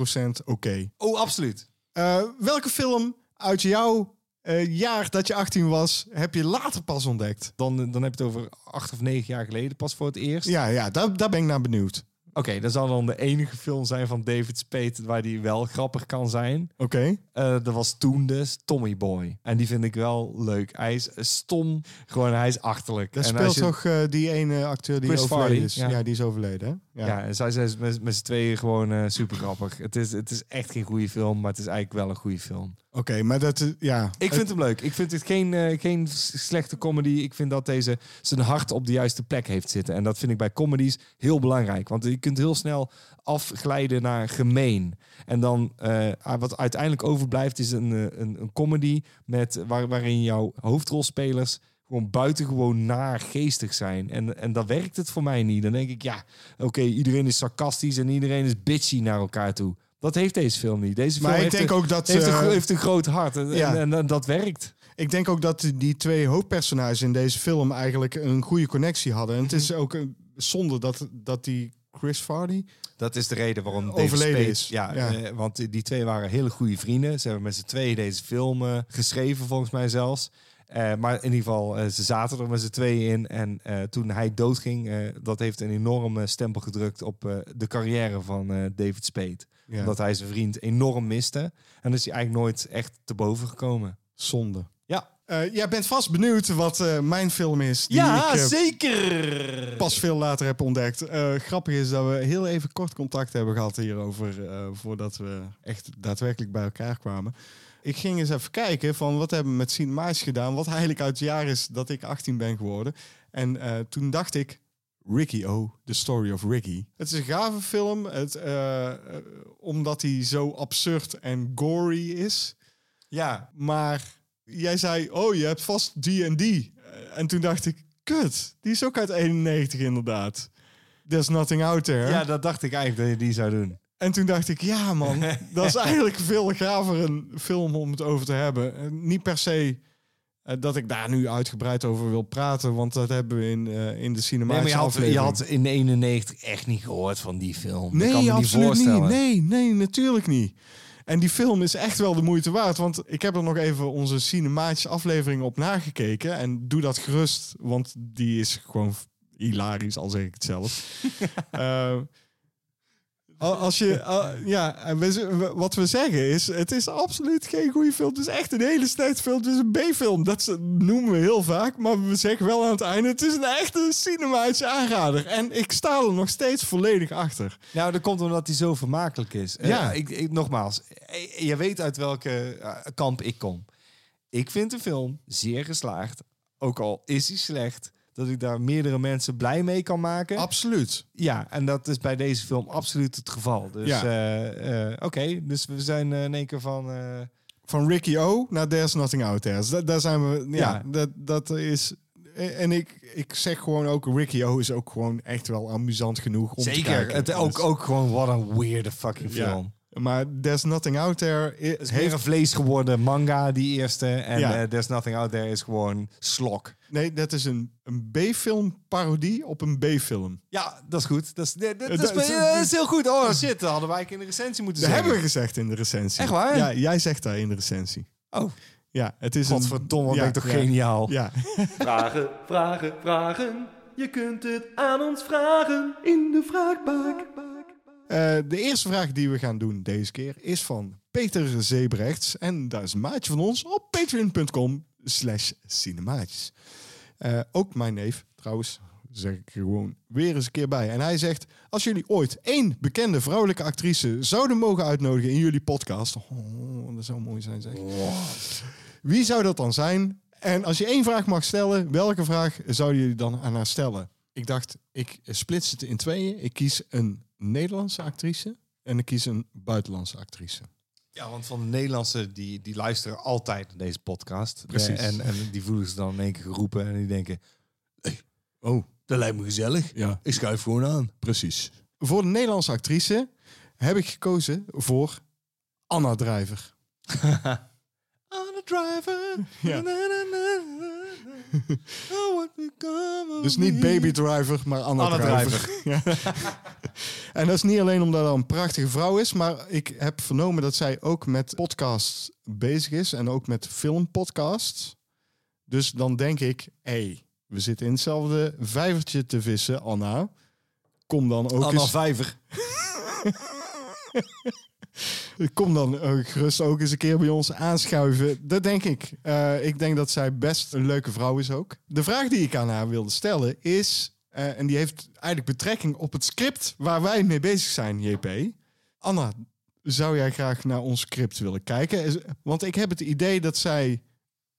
100% oké. Oh, absoluut. Eh, welke film uit jouw eh, jaar dat je 18 was, heb je later pas ontdekt? Dan, dan heb je het over acht of negen jaar geleden pas voor het eerst. Ja, ja daar, daar ben ik naar benieuwd. Oké, dat zal dan de enige film zijn van David Spade waar die wel grappig kan zijn. Oké. Eh, dat was toen dus Tommy Boy. En die vind ik wel leuk. Hij is stom, gewoon hij is achterlijk. Dat en speelt je- toch eh, die ene acteur die Chris overleden Farley, is? ja. Ja. die is overleden, hè? Ja, en zij zijn met, met z'n tweeën gewoon eh, super grappig. Het is, het is echt geen goede film, maar het is eigenlijk wel een goede film. Oké, maar dat... eh, Ja. Ik vind hem leuk. Ik vind het geen, eh, geen slechte comedy. Ik vind dat deze zijn hart op de juiste plek heeft zitten. En dat vind ik bij comedies heel belangrijk. Want je kunt heel snel afglijden naar gemeen. En dan, eh, wat uiteindelijk overblijft, is een, een, een comedy met, waar, waarin jouw hoofdrolspelers gewoon buitengewoon naar geestig zijn. En, en dat werkt het voor mij niet. Dan denk ik, ja, oké, iedereen is sarcastisch en iedereen is bitchy naar elkaar toe. Dat heeft deze film niet. Deze film Maar ik heeft denk een, ook dat, heeft, een, eh, heeft een groot hart. En, Ja. en, en dat werkt. Ik denk ook dat die twee hoofdpersonages in deze film eigenlijk een goede connectie hadden. En het is ook een zonde dat, dat die Chris Farley... Dat is de reden waarom David Overleden Spade- is. Ja, Ja. eh, want die- twee waren hele goede vrienden. Ze hebben met z'n tweeën deze film eh, geschreven, volgens mij zelfs. Eh, maar in ieder geval, ze zaten er met z'n tweeën in. En eh, toen hij doodging, eh, dat heeft een enorme stempel gedrukt op eh, de carrière van eh, David Spade. Ja. Omdat hij zijn vriend enorm miste. En is hij eigenlijk nooit echt te boven gekomen. Zonde. Ja, Eh, jij bent vast benieuwd wat eh, mijn film is. Die ja ik, eh, zeker! pas veel later heb ontdekt. Grappig is dat we heel even kort contact hebben gehad hierover voordat we echt daadwerkelijk bij elkaar kwamen. Ik ging eens even kijken van wat hebben we met Cinema's gedaan, wat eigenlijk uit het jaar is dat ik 18 ben geworden. En toen dacht ik, Ricky O, The Story of Ricky. Het is een gave film, het, eh, eh, omdat hij zo absurd en gory is. Ja, Maar jij zei, oh, je hebt vast die en die. En toen dacht ik, kut, die is ook uit 91 inderdaad. There's nothing out there. ja, dat dacht ik eigenlijk dat je die zou doen. En toen dacht ik, ja man, [laughs] dat is eigenlijk veel gaver een film om het over te hebben. Eh, niet per se dat ik daar nu uitgebreid over wil praten, want dat hebben we in, eh, in de Nee, cinematische maar je had, je aflevering. had in 91 echt niet gehoord van die film. Nee, ik kan me absoluut niet. Nee, nee, natuurlijk niet. En die film is echt wel de moeite waard. Want ik heb er nog even onze cinematische aflevering op nagekeken. En doe dat gerust, want die is gewoon hilarisch, al zeg ik het zelf. [laughs] Eh, al- als je, ja, wat we zeggen is, het is absoluut geen goede film. Het is echt een hele slechte film. Het is een B-film. Dat noemen we heel vaak. Maar we zeggen wel aan het einde, het is een echte cinematische aanrader. En ik sta er nog steeds volledig achter. Nou, dat komt omdat hij zo vermakelijk is. Eh, Ja. ik, ik, nogmaals, eh, je weet uit welke eh, kamp ik kom. Ik vind de film zeer geslaagd. Ook al is hij slecht, dat ik daar meerdere mensen blij mee kan maken. Absoluut. Ja, en dat is bij deze film absoluut het geval. Dus Ja. eh, eh, oké, dus we zijn eh, in één keer van... Van Ricky O naar There's Nothing Out There. Dus da- daar zijn we. Ja, Ja. Dat, dat is. En ik, ik zeg gewoon ook, Ricky O is ook gewoon echt wel amusant genoeg om te zeker, kijken. het, ook, Dus- ook gewoon wat een weirde fucking Ja. Maar There's Nothing Out There Het is heeft... een vlees geworden manga, die eerste. En Ja. eh, There's Nothing Out There is gewoon slok. Nee, dat is een, een B-film parodie op een B-film. Ja, dat is goed. Dat is, dat, dat, is, dat- eh, dat is heel goed. Oh shit, dat hadden wij in de recensie moeten Dat zeggen. hebben we gezegd in de recensie. Echt waar? Ja, jij zegt daar in de recensie. Oh, Ja, het is godverdomme, wat een... ben ik toch ja, geniaal. Ja, [laughs] Vragen, vragen, vragen. Je kunt het aan ons vragen in de vraagbak. Eh, de eerste vraag die we gaan doen deze keer is van Peter Zebrechts. En dat is een maatje van ons op patreon.com slash cinemaatjes. Eh, ook mijn neef, trouwens, zeg ik gewoon weer eens een keer bij. En hij zegt, als jullie ooit één bekende vrouwelijke actrice zouden mogen uitnodigen in jullie podcast. Oh, dat zou mooi zijn zeg. Wie zou dat dan zijn? En als je één vraag mag stellen, welke vraag zouden jullie dan aan haar stellen? Ik dacht, ik splits het in tweeën. Ik kies een Nederlandse actrice en ik kies een buitenlandse actrice. Ja, want van de Nederlandse, die, die luisteren altijd naar deze podcast. Precies. En, en die voelen zich dan in één keer geroepen en die denken... Oh, Dat lijkt me gezellig. ja, Ik schuif gewoon aan. precies. Voor de Nederlandse actrice heb ik gekozen voor Anna Drijver. On a driver. Ja. Na, na, na, Dus niet. Baby Driver, maar Anna, Anna Driver. [laughs] Ja. En dat is niet alleen omdat dat een prachtige vrouw is, maar ik heb vernomen dat zij ook met podcasts bezig is en ook met filmpodcasts. Dus dan denk ik, hé, hey, we zitten in hetzelfde vijvertje te vissen, Anna. Kom dan ook Anna eens... Vijver. [laughs] Kom dan eh, gerust ook eens een keer bij ons aanschuiven. Dat denk ik. Eh, ik denk dat zij best een leuke vrouw is ook. De vraag die ik aan haar wilde stellen is... eh, en die heeft eigenlijk betrekking op het script waar wij mee bezig zijn, JP. Anna, zou jij graag naar ons script willen kijken? Want ik heb het idee dat zij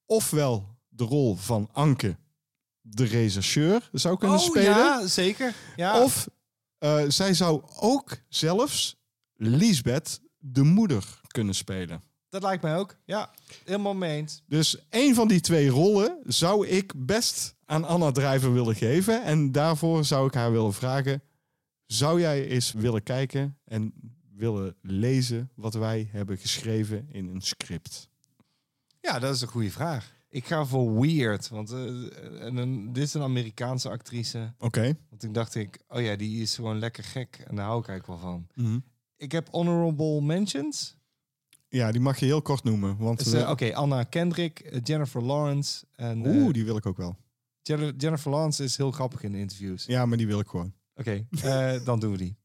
ofwel de rol van Anke, de rechercheur, zou kunnen Oh spelen. ja, zeker. Ja. Of zij zou ook zelfs Lisbeth, de moeder, kunnen spelen. Dat lijkt mij ook. Ja, helemaal mee eens. Dus een van die twee rollen zou ik best aan Anna Drijver willen geven. En daarvoor zou ik haar willen vragen: zou jij eens willen kijken en willen lezen wat wij hebben geschreven in een script? Ja, dat is een goede vraag. Ik ga voor Weird, want eh, en een, dit is een Amerikaanse actrice. Oké. Want toen dacht ik, oh ja, die is gewoon lekker gek. En daar hou ik eigenlijk wel van. Mhm. Ik heb honorable mentions. Ja, die mag je heel kort noemen. Want Dus, eh, Oké, Anna Kendrick, eh, Jennifer Lawrence. En, eh, Oeh, die wil ik ook wel. Jennifer, Lawrence is heel grappig in de interviews. Ja, maar die wil ik gewoon. Oké, eh, dan doen we die.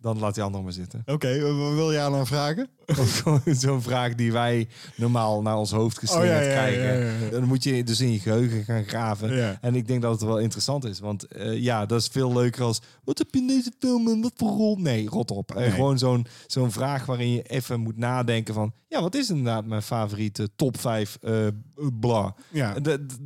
Dan laat die andere maar zitten. Oké, wat wil je aan vragen? [laughs] Zo'n vraag die wij normaal naar ons hoofd geslingerd Oh, ja, ja, krijgen. ja. Dan moet je dus in je geheugen gaan graven. En ik denk dat het wel interessant is. Want eh, ja, dat is veel leuker als... Wat heb je in deze film en wat voor rol? Nee, rot op. Eh, gewoon zo'n zo'n vraag waarin je even moet nadenken van... Ja, wat is inderdaad mijn favoriete top 5 eh bla? Ja.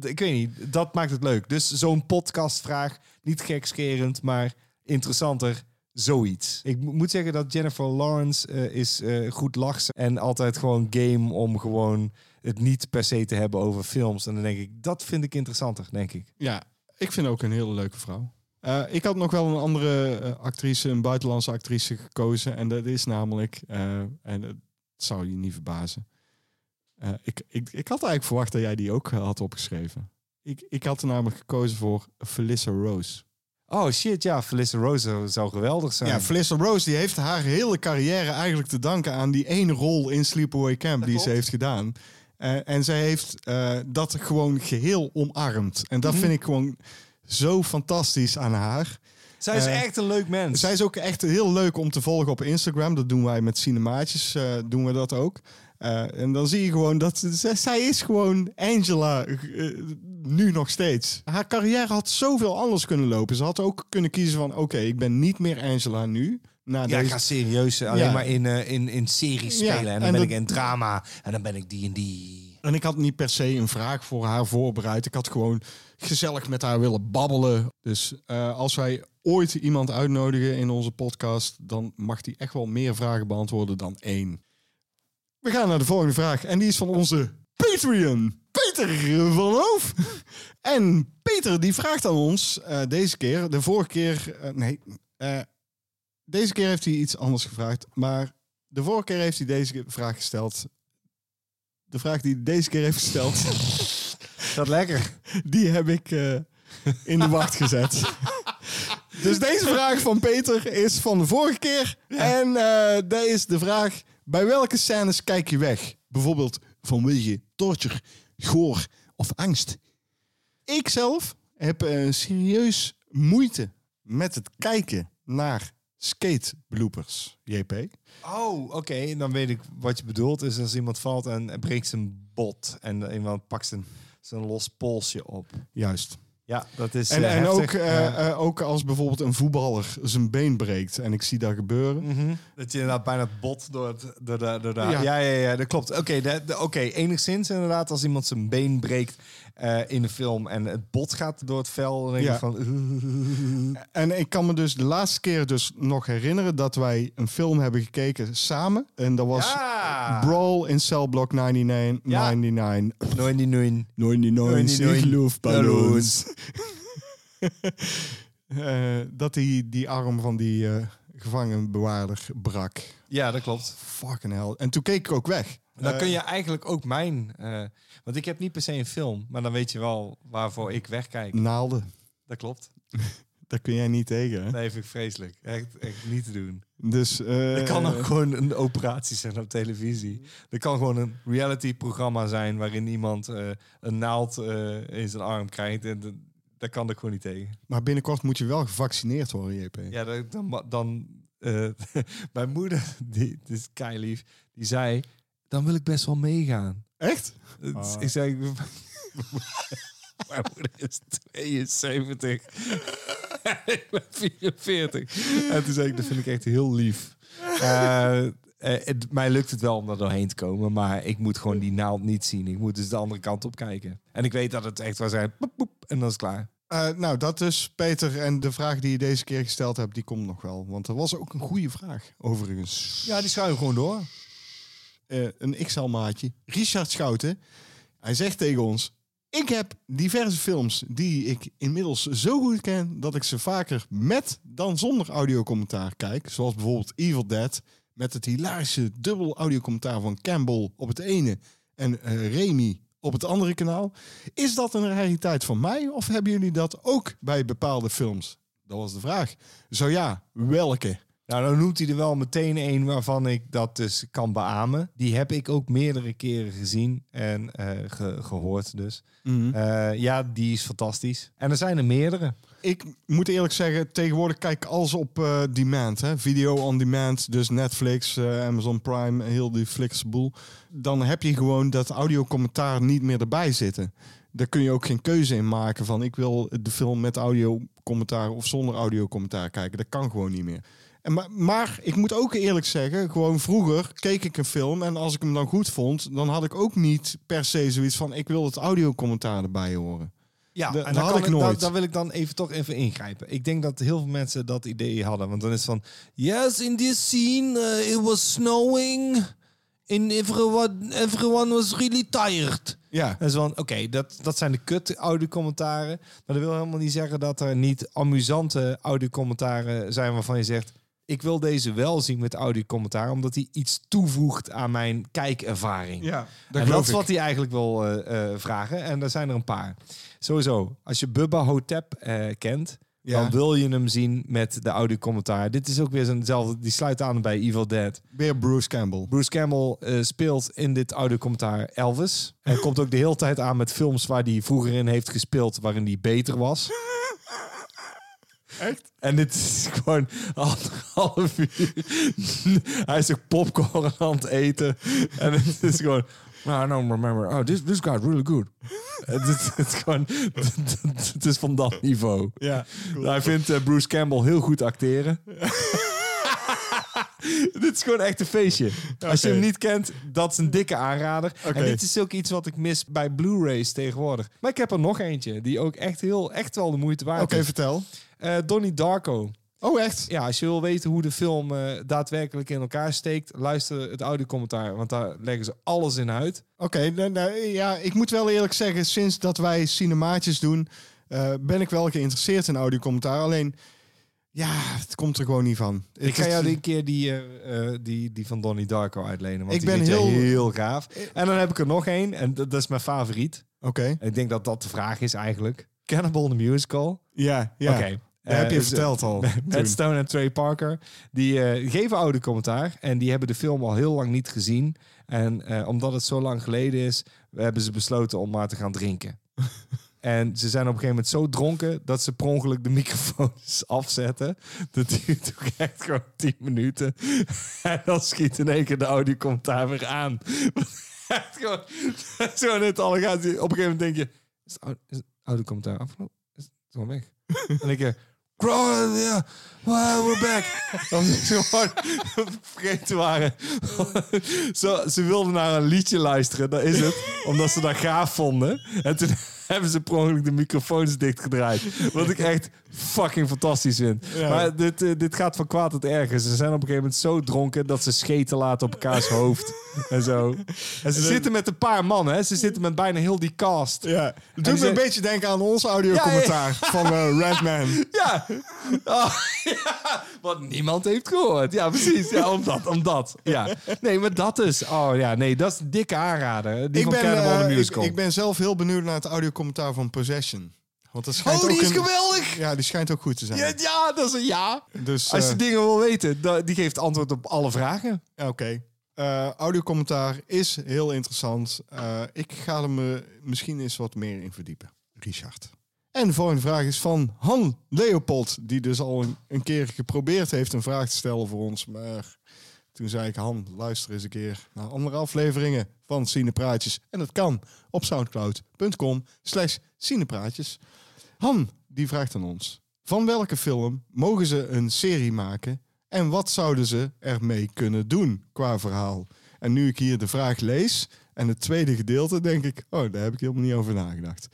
Ik weet niet, dat maakt het leuk. Dus zo'n podcastvraag, niet gekscherend, maar interessanter, zoiets. Ik mo- moet zeggen dat Jennifer Lawrence eh, is eh, goed lachs en altijd gewoon game om gewoon het niet per se te hebben over films. En dan denk ik, dat vind ik interessanter, denk ik. Ja, ik vind ook een hele leuke vrouw. Eh, ik had nog wel een andere actrice, een buitenlandse actrice gekozen. En dat is namelijk, eh, en het zou je niet verbazen. Eh, ik, ik, ik had eigenlijk verwacht dat jij die ook had opgeschreven. Ik, ik had er namelijk gekozen voor Felissa Rose. Oh shit, ja, Felissa Rose zou- geweldig zijn. Ja, Felissa Rose die heeft haar hele carrière eigenlijk te danken aan die ene rol in Sleepaway Camp die ze heeft gedaan. Eh, en zij heeft eh, dat gewoon geheel omarmd. En dat Mhm. vind ik gewoon zo fantastisch aan haar. Zij is Eh, echt een leuk mens. Zij is ook echt heel leuk om te volgen op Instagram. Dat doen wij met Cinemaatjes, doen we dat ook. Eh, en dan zie je gewoon dat zij, zij is gewoon Angela eh, nu nog steeds. Haar carrière had zoveel anders kunnen lopen. Ze had ook kunnen kiezen van oké, ik ben niet meer Angela nu. Na ja, deze... ik ga serieus eh, alleen Ja. maar in, in, in series Ja, spelen. en dan en ben dat- ik in drama. En dan ben ik die en die. En ik had niet per se een vraag voor haar voorbereid. Ik had gewoon gezellig met haar willen babbelen. Dus als wij ooit iemand uitnodigen in onze podcast, dan mag die echt wel meer vragen beantwoorden dan één. We gaan naar de volgende vraag. En die is van onze Patreon. Peter van Hoof. En Peter die vraagt aan ons eh, deze keer. De vorige keer... eh, nee. eh, deze keer heeft hij iets anders gevraagd. Maar de vorige keer heeft hij deze vraag gesteld. De vraag die hij deze keer heeft gesteld, [laughs] Dat lekker. die heb ik in de wacht gezet. Dus deze vraag van Peter is van de vorige keer. En dat is de vraag: bij welke scènes kijk je weg? Bijvoorbeeld vanwege torture, goor of angst. Ik zelf heb eh, serieus moeite met het kijken naar skate bloopers, JP. Oh, oké. Dan weet ik wat je bedoelt. Dus als iemand valt en en breekt zijn bot. En iemand pakt zijn, zijn los polsje op. Juist. Ja, dat is En, eh, en ook, eh, Ja. eh, ook als bijvoorbeeld een voetballer zijn been breekt en ik zie dat gebeuren. Mhm. Dat je inderdaad bijna het bot door, het, door de... Door de ja. Ja. Ja, ja, dat klopt. Oké, oké, enigszins inderdaad. Als iemand zijn been breekt eh, in de film en het bot gaat door het vel... denk Ja. van... En ik kan me dus de laatste keer dus nog herinneren dat wij een film hebben gekeken samen. En dat was Ja! Brawl in Cell Block 99. Ja. 99. Nooit niet nooit. 99 99 luchtballons. Eh, dat die, die arm van die eh gevangenbewaarder brak. Ja, dat klopt. Fucking hell. En toen keek ik ook weg. Dan Eh, kun je eigenlijk ook mijn... eh, want ik heb niet per se een film, maar dan weet je wel waarvoor ik wegkijk. Naalden. Dat klopt. [laughs] Daar kun jij niet tegen. Hè? Nee, vind ik vreselijk. Echt, echt niet te doen. Dus, Er kan ook gewoon een operatie zijn op televisie. Er kan gewoon een reality-programma zijn waarin iemand een naald in zijn arm krijgt. En dat- daar kan ik gewoon niet tegen. Maar binnenkort moet je wel gevaccineerd worden, JP. Ja, dan, dan, dan [laughs] mijn moeder, die, die is kei lief, die zei, dan wil ik best wel meegaan. Echt? Dus Ah. Ik zei, [laughs] mijn moeder is 72 en [laughs] ik ben 44. En toen zei ik, dat vind ik echt heel lief. Eh, eh, het, mij lukt het wel om er doorheen te komen, maar ik moet gewoon die naald niet zien. Ik moet dus de andere kant op kijken. En ik weet dat het echt wel zijn, en dan is het klaar. Eh, nou, dat is Peter. En de vraag die je deze keer gesteld hebt, die komt nog wel. Want er was ook een goede vraag, overigens. Ja, die schuiven gewoon door. Eh, een XL-maatje. Richard Schouten. Hij zegt tegen ons... Ik heb diverse films die ik inmiddels zo goed ken... dat ik ze vaker met dan zonder audiocommentaar kijk. Zoals bijvoorbeeld Evil Dead... met het hilarische dubbel audiocommentaar van Campbell op het ene... en eh, Remy op het andere kanaal. Is dat een rariteit van mij of hebben jullie dat ook bij bepaalde films? Dat was de vraag. Zo ja, welke? Nou, dan noemt hij er wel meteen een waarvan ik dat dus kan beamen. Die heb ik ook meerdere keren gezien en eh, ge- gehoord dus. Eh, ja, die is fantastisch. En er zijn er meerdere. Ik moet eerlijk zeggen, tegenwoordig kijk ik alles op eh, demand. Hè? Video on demand, dus Netflix, Amazon Prime, heel die Flixboel. Dan heb je gewoon dat audiocommentaar niet meer erbij zitten. Daar kun je ook geen keuze in maken van ik wil de film met audiocommentaar of zonder audiocommentaar kijken. Dat kan gewoon niet meer. En maar, maar ik moet ook eerlijk zeggen, gewoon vroeger keek ik een film en als ik hem dan goed vond, dan had ik ook niet per se zoiets van ik wil het audiocommentaar erbij horen. Ja, De- en dat had ik nooit. Daar wil ik dan even toch even ingrijpen. Ik denk dat heel veel mensen dat idee hadden. Want dan is het van... Yes, in this scene uh, it was snowing. And everyone, everyone was really tired. Ja. En zo van, oké, dat, dat zijn de kut audiocommentaren. Maar dat wil helemaal niet zeggen dat er niet amusante audiocommentaren zijn waarvan je zegt... Ik wil deze wel zien met audiocommentaar, omdat hij iets toevoegt aan mijn kijkervaring. Ja, dat en dat is wat hij eigenlijk wil eh, eh, vragen. En daar zijn er een paar. Sowieso, als je Bubba Hotep eh, kent, Ja. dan wil je hem zien met de audiocommentaar. Dit is ook weer zo'nzelfde, die sluit aan bij Evil Dead. Weer Bruce Campbell. Bruce Campbell speelt in dit audiocommentaar Elvis. En [laughs] komt ook de hele tijd aan met films waar hij vroeger in heeft gespeeld, waarin hij beter was. [laughs] Echt? En dit is [laughs] gewoon anderhalf uur. [laughs] Hij is ook popcorn aan het eten. En het is gewoon... I don't remember. Oh, this, this guy's really good. het, is, het is gewoon... [laughs] Het is van dat niveau. Ja. Hij vindt eh, Bruce Campbell heel goed acteren. dit is gewoon echt een feestje. Als je Oké. hem niet kent, dat is een dikke aanrader. Oké. En dit is ook iets wat ik mis bij Blu-rays tegenwoordig. Maar ik heb er nog eentje die ook echt, heel, echt wel de moeite waard Oké, is. vertel. Eh, Donnie Darko. Oh, echt? Ja, als je wil weten hoe de film eh, daadwerkelijk in elkaar steekt, luister het audiocommentaar, want daar leggen ze alles in uit. Oké, nou, nou, ja, ik moet wel eerlijk zeggen, sinds dat wij cinemaatjes doen, eh, ben ik wel geïnteresseerd in audiocommentaar. Alleen, ja, het komt er gewoon niet van. Ik Het ga jou die keer die, die, die van Donnie Darko uitlenen, want Ik die ben heel- heel gaaf. En dan heb ik er nog één, en dat, dat is mijn favoriet. Oké, ik denk dat dat de vraag is eigenlijk. Cannibal the Musical. ja, ja. Oké. Dat heb je Eh, dus, verteld al. [laughs] Matt. Stone en Trey Parker. Die eh, geven oude commentaar. En die hebben de film al heel lang niet gezien. En eh, omdat het zo lang geleden is, hebben ze besloten om maar te gaan drinken. [laughs] en ze zijn op een gegeven moment zo dronken dat ze per ongeluk de microfoons [laughs] afzetten. Dat duurt ook echt gewoon 10 minuten. en dan schiet in één keer de audiocommentaar weer aan. echt gewoon, zo net alle gaat. Op een gegeven moment denk je, is audiocommentaar afgelopen? Is het gewoon weg? En dan ja, wow, we're back. Als ze gewoon vergeten waren. Zo, ze wilden naar een liedje luisteren, dat is het. Omdat ze dat gaaf vonden. En toen [laughs] hebben ze per ongeluk de microfoons dichtgedraaid. Wat ik echt fucking fantastisch vind. Ja. Maar dit, eh, dit gaat van kwaad tot erger. Ze zijn op een gegeven moment zo dronken dat ze scheten laten op elkaars [laughs] hoofd. En zo. En ze zitten met een paar mannen. Hè. Ze zitten met bijna heel die cast. Ja, doet me een beetje denken aan ons audiocommentaar van eh, Redman. [laughs] Ja. Oh, [laughs] ja. Wat niemand heeft gehoord. Ja, precies. Ja, omdat. omdat. Ja. Nee, maar dat is... Oh ja, nee, dat is een dikke aanrader. Die Ik van ben, the ik, ik ben zelf heel benieuwd naar het audiocommentaar van Possession. Want dat schijnt Oh, die ook is een- geweldig! Ja, die schijnt ook goed te zijn. Ja, ja, dat is een ja. Dus, Als je eh, dingen wil weten, da- die geeft antwoord op alle vragen. Ja, Oké. Eh, audiocommentaar is heel interessant. Eh, ik ga er me misschien eens wat meer in verdiepen. Richard. En de volgende vraag is van Han Leopold, die dus al een, een keer geprobeerd heeft een vraag te stellen voor ons. Maar toen zei ik, Han, luister eens een keer naar andere afleveringen van Cinepraatjes. En dat kan op soundcloud.com slash cinepraatjes. Han, die vraagt aan ons. Van welke film mogen ze een serie maken en wat zouden ze ermee kunnen doen qua verhaal? En nu ik hier de vraag lees en het tweede gedeelte, denk ik, oh, daar heb ik helemaal niet over nagedacht.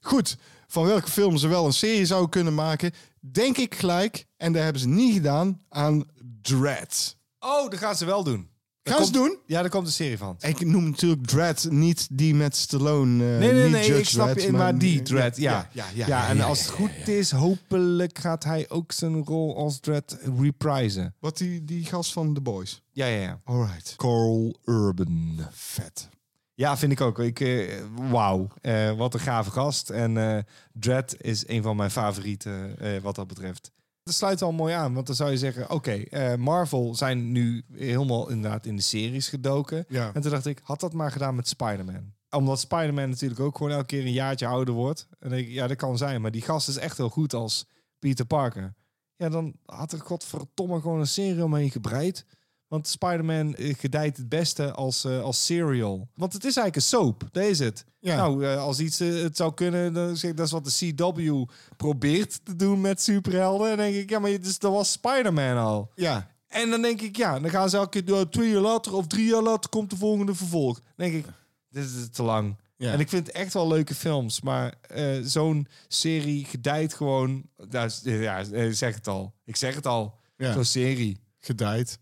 Goed, van welke film ze wel een serie zouden kunnen maken, denk ik gelijk, en dat hebben ze niet gedaan, aan Dread. Oh, dat gaan ze wel doen. Gaan ze komt- doen? Ja, daar komt een serie van. Ik noem natuurlijk Dread niet die met Stallone. eh, Nee, nee, niet nee, Judge ik snap Dredd, je, maar die Dread, ja. Ja, ja, Ja, en ja, als het ja, goed is, hopelijk gaat hij ook zijn rol als Dread reprisen. Wat die, die gast van The Boys. Ja, ja, ja. Alright. Carl Urban. Vet. Ja, vind ik ook. Ik, eh, wauw, Eh, wat een gave gast. En eh Dread is een van mijn favorieten eh, wat dat betreft. Dat sluit wel mooi aan, want dan zou je zeggen... oké, eh, Marvel zijn nu helemaal inderdaad in de series gedoken. Ja. En toen dacht ik, had dat maar gedaan met Spider-Man. Omdat Spider-Man natuurlijk ook gewoon elke keer een jaartje ouder wordt. En ik, ja, dat kan zijn. Maar die gast is echt heel goed als Peter Parker. Ja, dan had er godverdomme gewoon een serie omheen gebreid. Want Spider-Man eh, gedijt het beste als, eh, als serial. Want het is eigenlijk een soap, dat is het. Ja. Nou, eh, als iets het zou kunnen, dan zeg ik, dat is wat de CW probeert te doen met superhelden. En dan denk ik, ja, maar dus, dat was Spider-Man al. Ja. En dan denk ik, ja, dan gaan ze elke keer, uh, twee jaar later of drie jaar later komt de volgende vervolg. Dan denk ik, dit is te lang. Ja. En ik vind het echt wel leuke films, maar zo'n serie gedijt gewoon, nou, ja, ik zeg het al. Ik zeg het al, Ja. zo'n serie. Gedijt.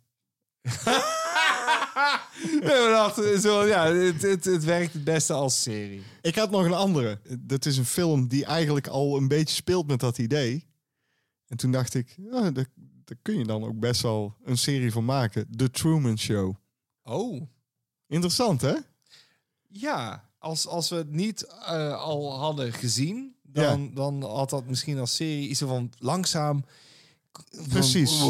Nee, maar dat, zo, ja, het, het, het werkt het beste als serie. Ik had nog een andere. Dat is een film die eigenlijk al een beetje speelt met dat idee. En toen dacht ik, ja, daar, daar kun je dan ook best wel een serie van maken. The Truman Show. Oh. Interessant, hè? Ja, als, als we het niet eh, al hadden gezien, dan, dan had dat misschien als serie iets van langzaam. Precies.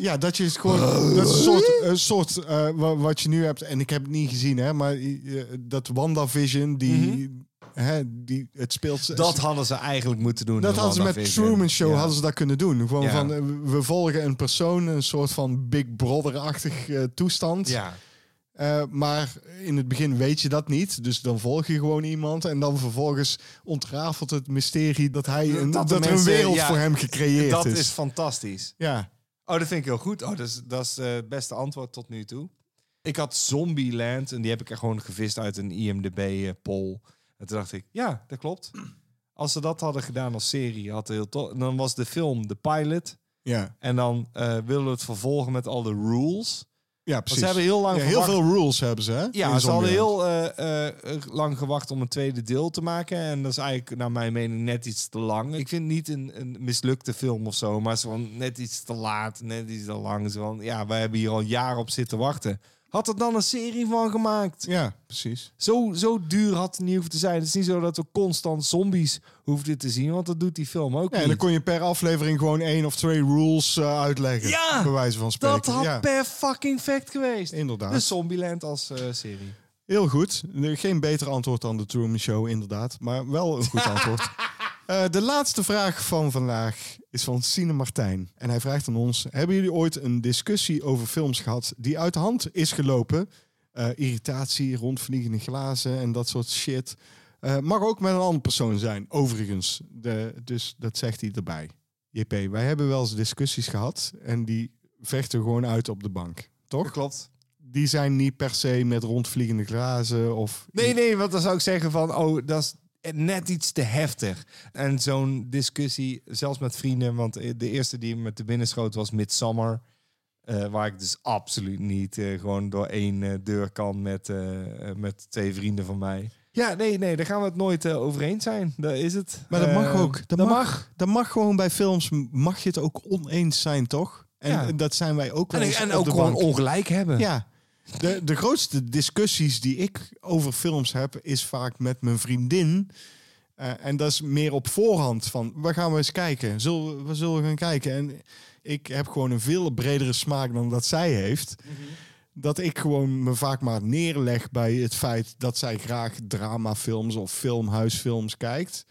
Ja, dat je het gewoon... Dat is een soort, een soort eh, wa- wat je nu hebt. En ik heb het niet gezien, hè. Maar eh, dat WandaVision, die... hè, die het speelt... Dat hadden ze eigenlijk moeten doen. Dat hadden ze met. Truman Show Ja. hadden ze dat kunnen doen. Gewoon Ja. van, eh, we volgen een persoon, een soort van Big Brother-achtig toestand. Ja. Eh, maar in het begin weet je dat niet. Dus dan volg je gewoon iemand. En dan vervolgens ontrafelt het mysterie dat, hij een, dat, er een wereld ja, voor hem gecreëerd Dat is. is fantastisch. Ja. Oh, dat vind ik heel goed. Oh, dat is, dat is eh, het beste antwoord tot nu toe. Ik had Zombieland en die heb ik er gewoon gevist uit een IMDb-poll. En toen dacht ik, ja, dat klopt. Als ze dat hadden gedaan als serie, had heel tof. Dan was de film de pilot. Ja. En dan eh, willen we het vervolgen met al de rules. Ja, Want precies. Ze hebben heel lang Ja, heel veel rules hebben ze, hè? Ja, ze hadden heel eh, eh, lang gewacht om een tweede deel te maken. En dat is eigenlijk, naar mijn mening, net iets te lang. Ik vind niet een, een mislukte film of zo, maar zo net iets te laat, net iets te lang. Zo ja, wij hebben hier al jaren op zitten wachten. Had er dan een serie van gemaakt? Ja, precies. Zo, zo duur had het niet hoeven te zijn. Het is niet zo dat we constant zombies hoefden te zien, want dat doet die film ook Ja, en niet. dan kon je per aflevering gewoon één of twee rules eh, uitleggen. Ja, bij wijze van spreken. dat had ja. per fucking fact geweest. Inderdaad. Dus Zombieland als eh, serie. Heel goed. Geen beter antwoord dan de Truman Show, inderdaad. Maar wel een goed [laughs] antwoord. Eh, de laatste vraag van vandaag is van Sine Martijn. En hij vraagt aan ons... Hebben jullie ooit een discussie over films gehad die uit de hand is gelopen? Eh, irritatie, rondvliegende glazen en dat soort shit. Eh, mag ook met een andere persoon zijn, overigens. De, dus dat zegt hij erbij. JP, wij hebben wel eens discussies gehad... en die vechten gewoon uit op de bank. Toch? Klopt. die zijn niet per se met rondvliegende glazen of... Nee, nee, want dan zou ik zeggen van, oh, dat is net iets te heftig. En zo'n discussie, zelfs met vrienden, want de eerste die me te binnen schoot was Midsummer. eh, waar ik dus absoluut niet eh, gewoon door één eh, deur kan met, eh, eh, met twee vrienden van mij. Ja, nee, nee, daar gaan we het nooit eh, over eens zijn. Dat is het. Maar dat mag Eh, ook. Dat, mag. Dat mag gewoon bij films. Mag je het ook oneens zijn, toch? En Ja. dat zijn wij ook wel En, eens en op ook gewoon ongelijk hebben. Ja. De, de grootste discussies die ik over films heb, is vaak met mijn vriendin. Eh, en dat is meer op voorhand van, waar gaan we eens kijken? Zullen, we zullen we gaan kijken? En ik heb gewoon een veel bredere smaak dan dat zij heeft. Dat ik gewoon me vaak maar neerleg bij het feit dat zij graag dramafilms of filmhuisfilms kijkt.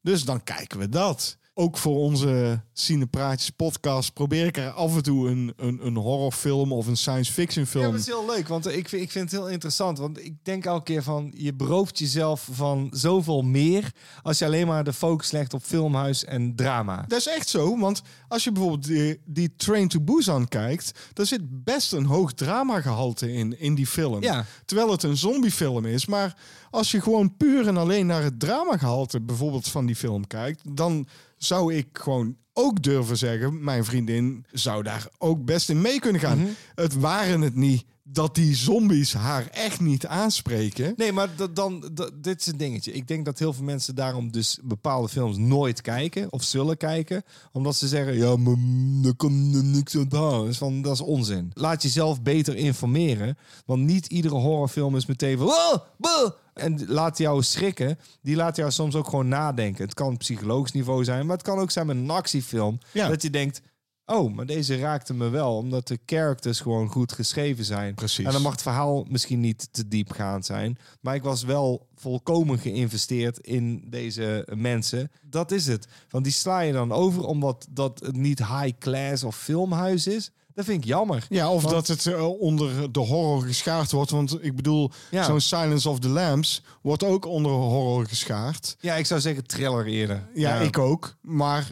Dus dan kijken we dat. Ook voor onze Cinepraatjes podcast probeer ik er af en toe een, een, een horrorfilm of een science fiction Ja, film. dat is heel leuk, want ik vind, ik vind het heel interessant. Want ik denk elke keer van, je berooft jezelf van zoveel meer... als je alleen maar de focus legt op filmhuis en drama. Dat is echt zo, want als je bijvoorbeeld die, die Train to Busan kijkt, daar zit best een hoog dramagehalte in, in die film. Ja. Terwijl het een zombiefilm is, maar als je gewoon puur en alleen naar het dramagehalte bijvoorbeeld van die film kijkt, dan zou ik gewoon ook durven zeggen, mijn vriendin zou daar ook best in mee kunnen gaan. Het waren het niet dat die zombies haar echt niet aanspreken. Nee, maar dat- dan, dat- dit is een dingetje. Ik denk dat heel veel mensen daarom dus bepaalde films nooit kijken of zullen kijken. Omdat ze zeggen, ja, maar mm, er kan er niks aan doen. Dus van, dat is onzin. Laat jezelf beter informeren. Want niet iedere horrorfilm is meteen van... "Oh, buh!" En laat jou schrikken. Die laat jou soms ook gewoon nadenken. Het kan op psychologisch niveau zijn. Maar het kan ook zijn met een actiefilm. Ja. Dat je denkt... Oh, maar deze raakte me wel. Omdat de characters gewoon goed geschreven zijn. Precies. En dan mag het verhaal misschien niet te diepgaand zijn. Maar ik was wel volkomen geïnvesteerd in deze mensen. Dat is het. Want die sla je dan over omdat dat het niet high class of filmhuis is. Dat vind ik jammer. Ja, of Want- dat het eh, onder de horror geschaard wordt. Want ik bedoel, Ja. zo'n Silence of the Lambs wordt ook onder horror geschaard. Ja, ik zou zeggen thriller eerder. Ja, ik ook. Maar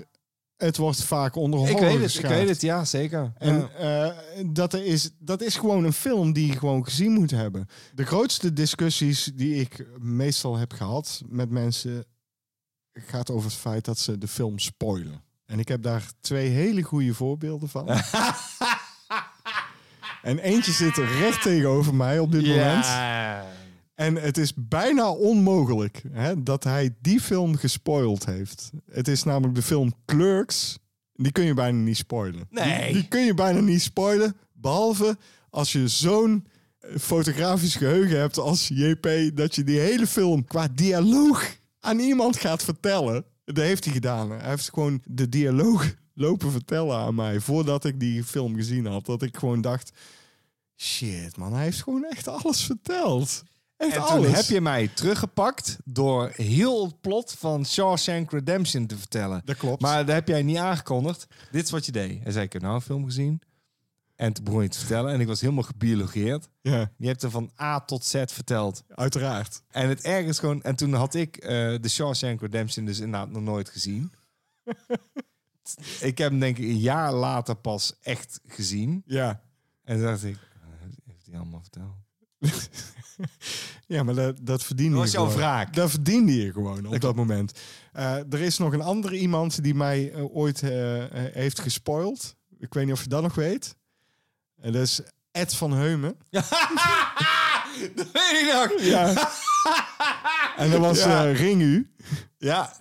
het wordt vaak onder Ik weet het, ik weet het, ja, zeker. En Ja. eh, dat, is, dat is gewoon een film die je gewoon gezien moet hebben. De grootste discussies die ik meestal heb gehad met mensen... gaat over het feit dat ze de film spoilen. En ik heb daar twee hele goede voorbeelden van. [laughs] en eentje zit er recht tegenover mij op dit moment. En het is bijna onmogelijk hè, dat hij die film gespoild heeft. Het is namelijk de film Clerks. Die kun je bijna niet spoilen. Nee. Die, die kun je bijna niet spoilen. Behalve als je zo'n eh, fotografisch geheugen hebt als JP... dat je die hele film qua dialoog aan iemand gaat vertellen. Dat heeft hij gedaan. Hij heeft gewoon de dialoog lopen vertellen aan mij... voordat ik die film gezien had. Dat ik gewoon dacht... Shit, man, hij heeft gewoon echt alles verteld. En toen heb je mij teruggepakt door heel het plot van Shawshank Redemption te vertellen. Dat klopt. Maar dat heb jij niet aangekondigd. Dit is wat je deed. Hij zei, ik heb nou een film gezien. En toen begon je te vertellen. En ik was helemaal gebiologeerd. Ja, Je hebt er van A tot Z verteld. uiteraard. En het erg is gewoon... En toen had ik eh de Shawshank Redemption dus inderdaad nog nooit gezien. [laughs] ik heb hem denk ik een jaar later pas echt gezien. Ja. En toen dacht ik... Heeft hij allemaal verteld? Ja, maar dat, dat verdiende Dat was je jouw wraak. Dat verdiende je gewoon op dat moment. Eh, er is nog een andere iemand die mij eh, ooit eh, heeft gespoild. Ik weet niet of je dat nog weet. En dat is Ed van Heumen. [laughs] dat weet ik nog. Ja. [laughs] en dat was Ja. Ringu. Ja.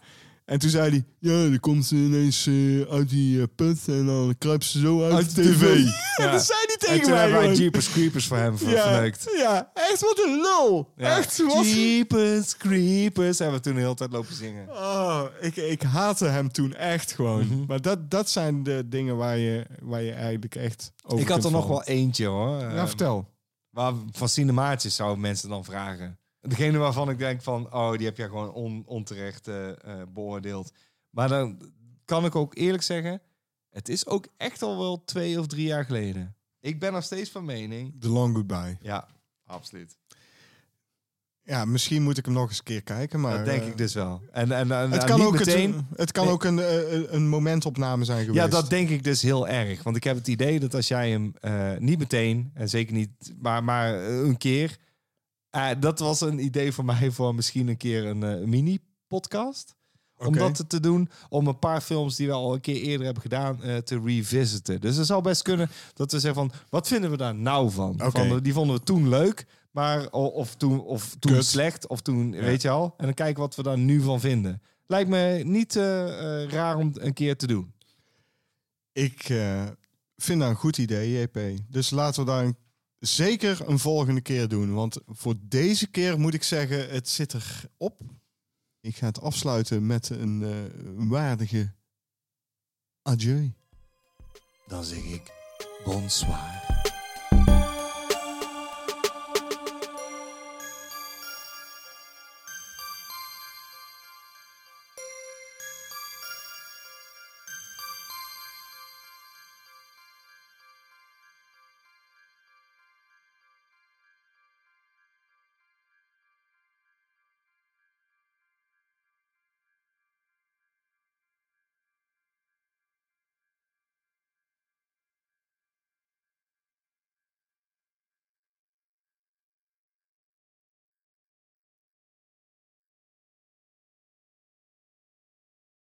En toen zei hij, ja, dan komt ze ineens eh, uit die eh, put en dan kruipt ze zo uit, Uit de tv. [laughs] Ja, dat zei hij En tegen toen mij hebben wij. Jeepers Creepers voor hem ver- ja, verneukt. ja, echt wat een lul. Ja. Echt wat Jeepers Creepers hebben we toen de hele tijd lopen zingen. Oh, ik, ik haatte hem toen echt gewoon. Mhm. Maar dat, dat zijn de dingen waar je, waar je eigenlijk echt over ik had kunt er nog vallen. wel eentje hoor. Ja, Eh, vertel. waar, van cinemaatjes zouden mensen dan vragen. Degene waarvan ik denk van, oh, die heb jij gewoon on, onterecht eh, beoordeeld. Maar dan kan ik ook eerlijk zeggen, het is ook echt al wel twee of drie jaar geleden. Ik ben nog steeds van mening. The Long Goodbye. Ja, absoluut. Ja, misschien moet ik hem nog eens een keer kijken, maar... dat denk eh, ik dus wel. En, en, en, Het kan, ook, meteen. het, het kan Nee. ook een, een momentopname zijn geweest. Ja, dat denk ik dus heel erg. Want ik heb het idee dat als jij hem niet meteen, en zeker niet, maar, maar een keer. Eh, dat was een idee voor mij voor misschien een keer een eh, mini-podcast. Om dat te doen, om een paar films die we al een keer eerder hebben gedaan eh, te revisiten. Dus het zou best kunnen dat we zeggen van, wat vinden we daar nou van? Van die vonden we toen leuk, maar of toen, of toen Kut. slecht, of toen, weet je al. En dan kijken wat we daar nu van vinden. Lijkt me niet raar om een keer te doen. Ik vind dat een goed idee, JP. Dus laten we daar een- zeker een volgende keer doen. Want voor deze keer moet ik zeggen, het zit er op. Ik ga het afsluiten met een eh, waardige adieu. Dan zeg ik bonsoir.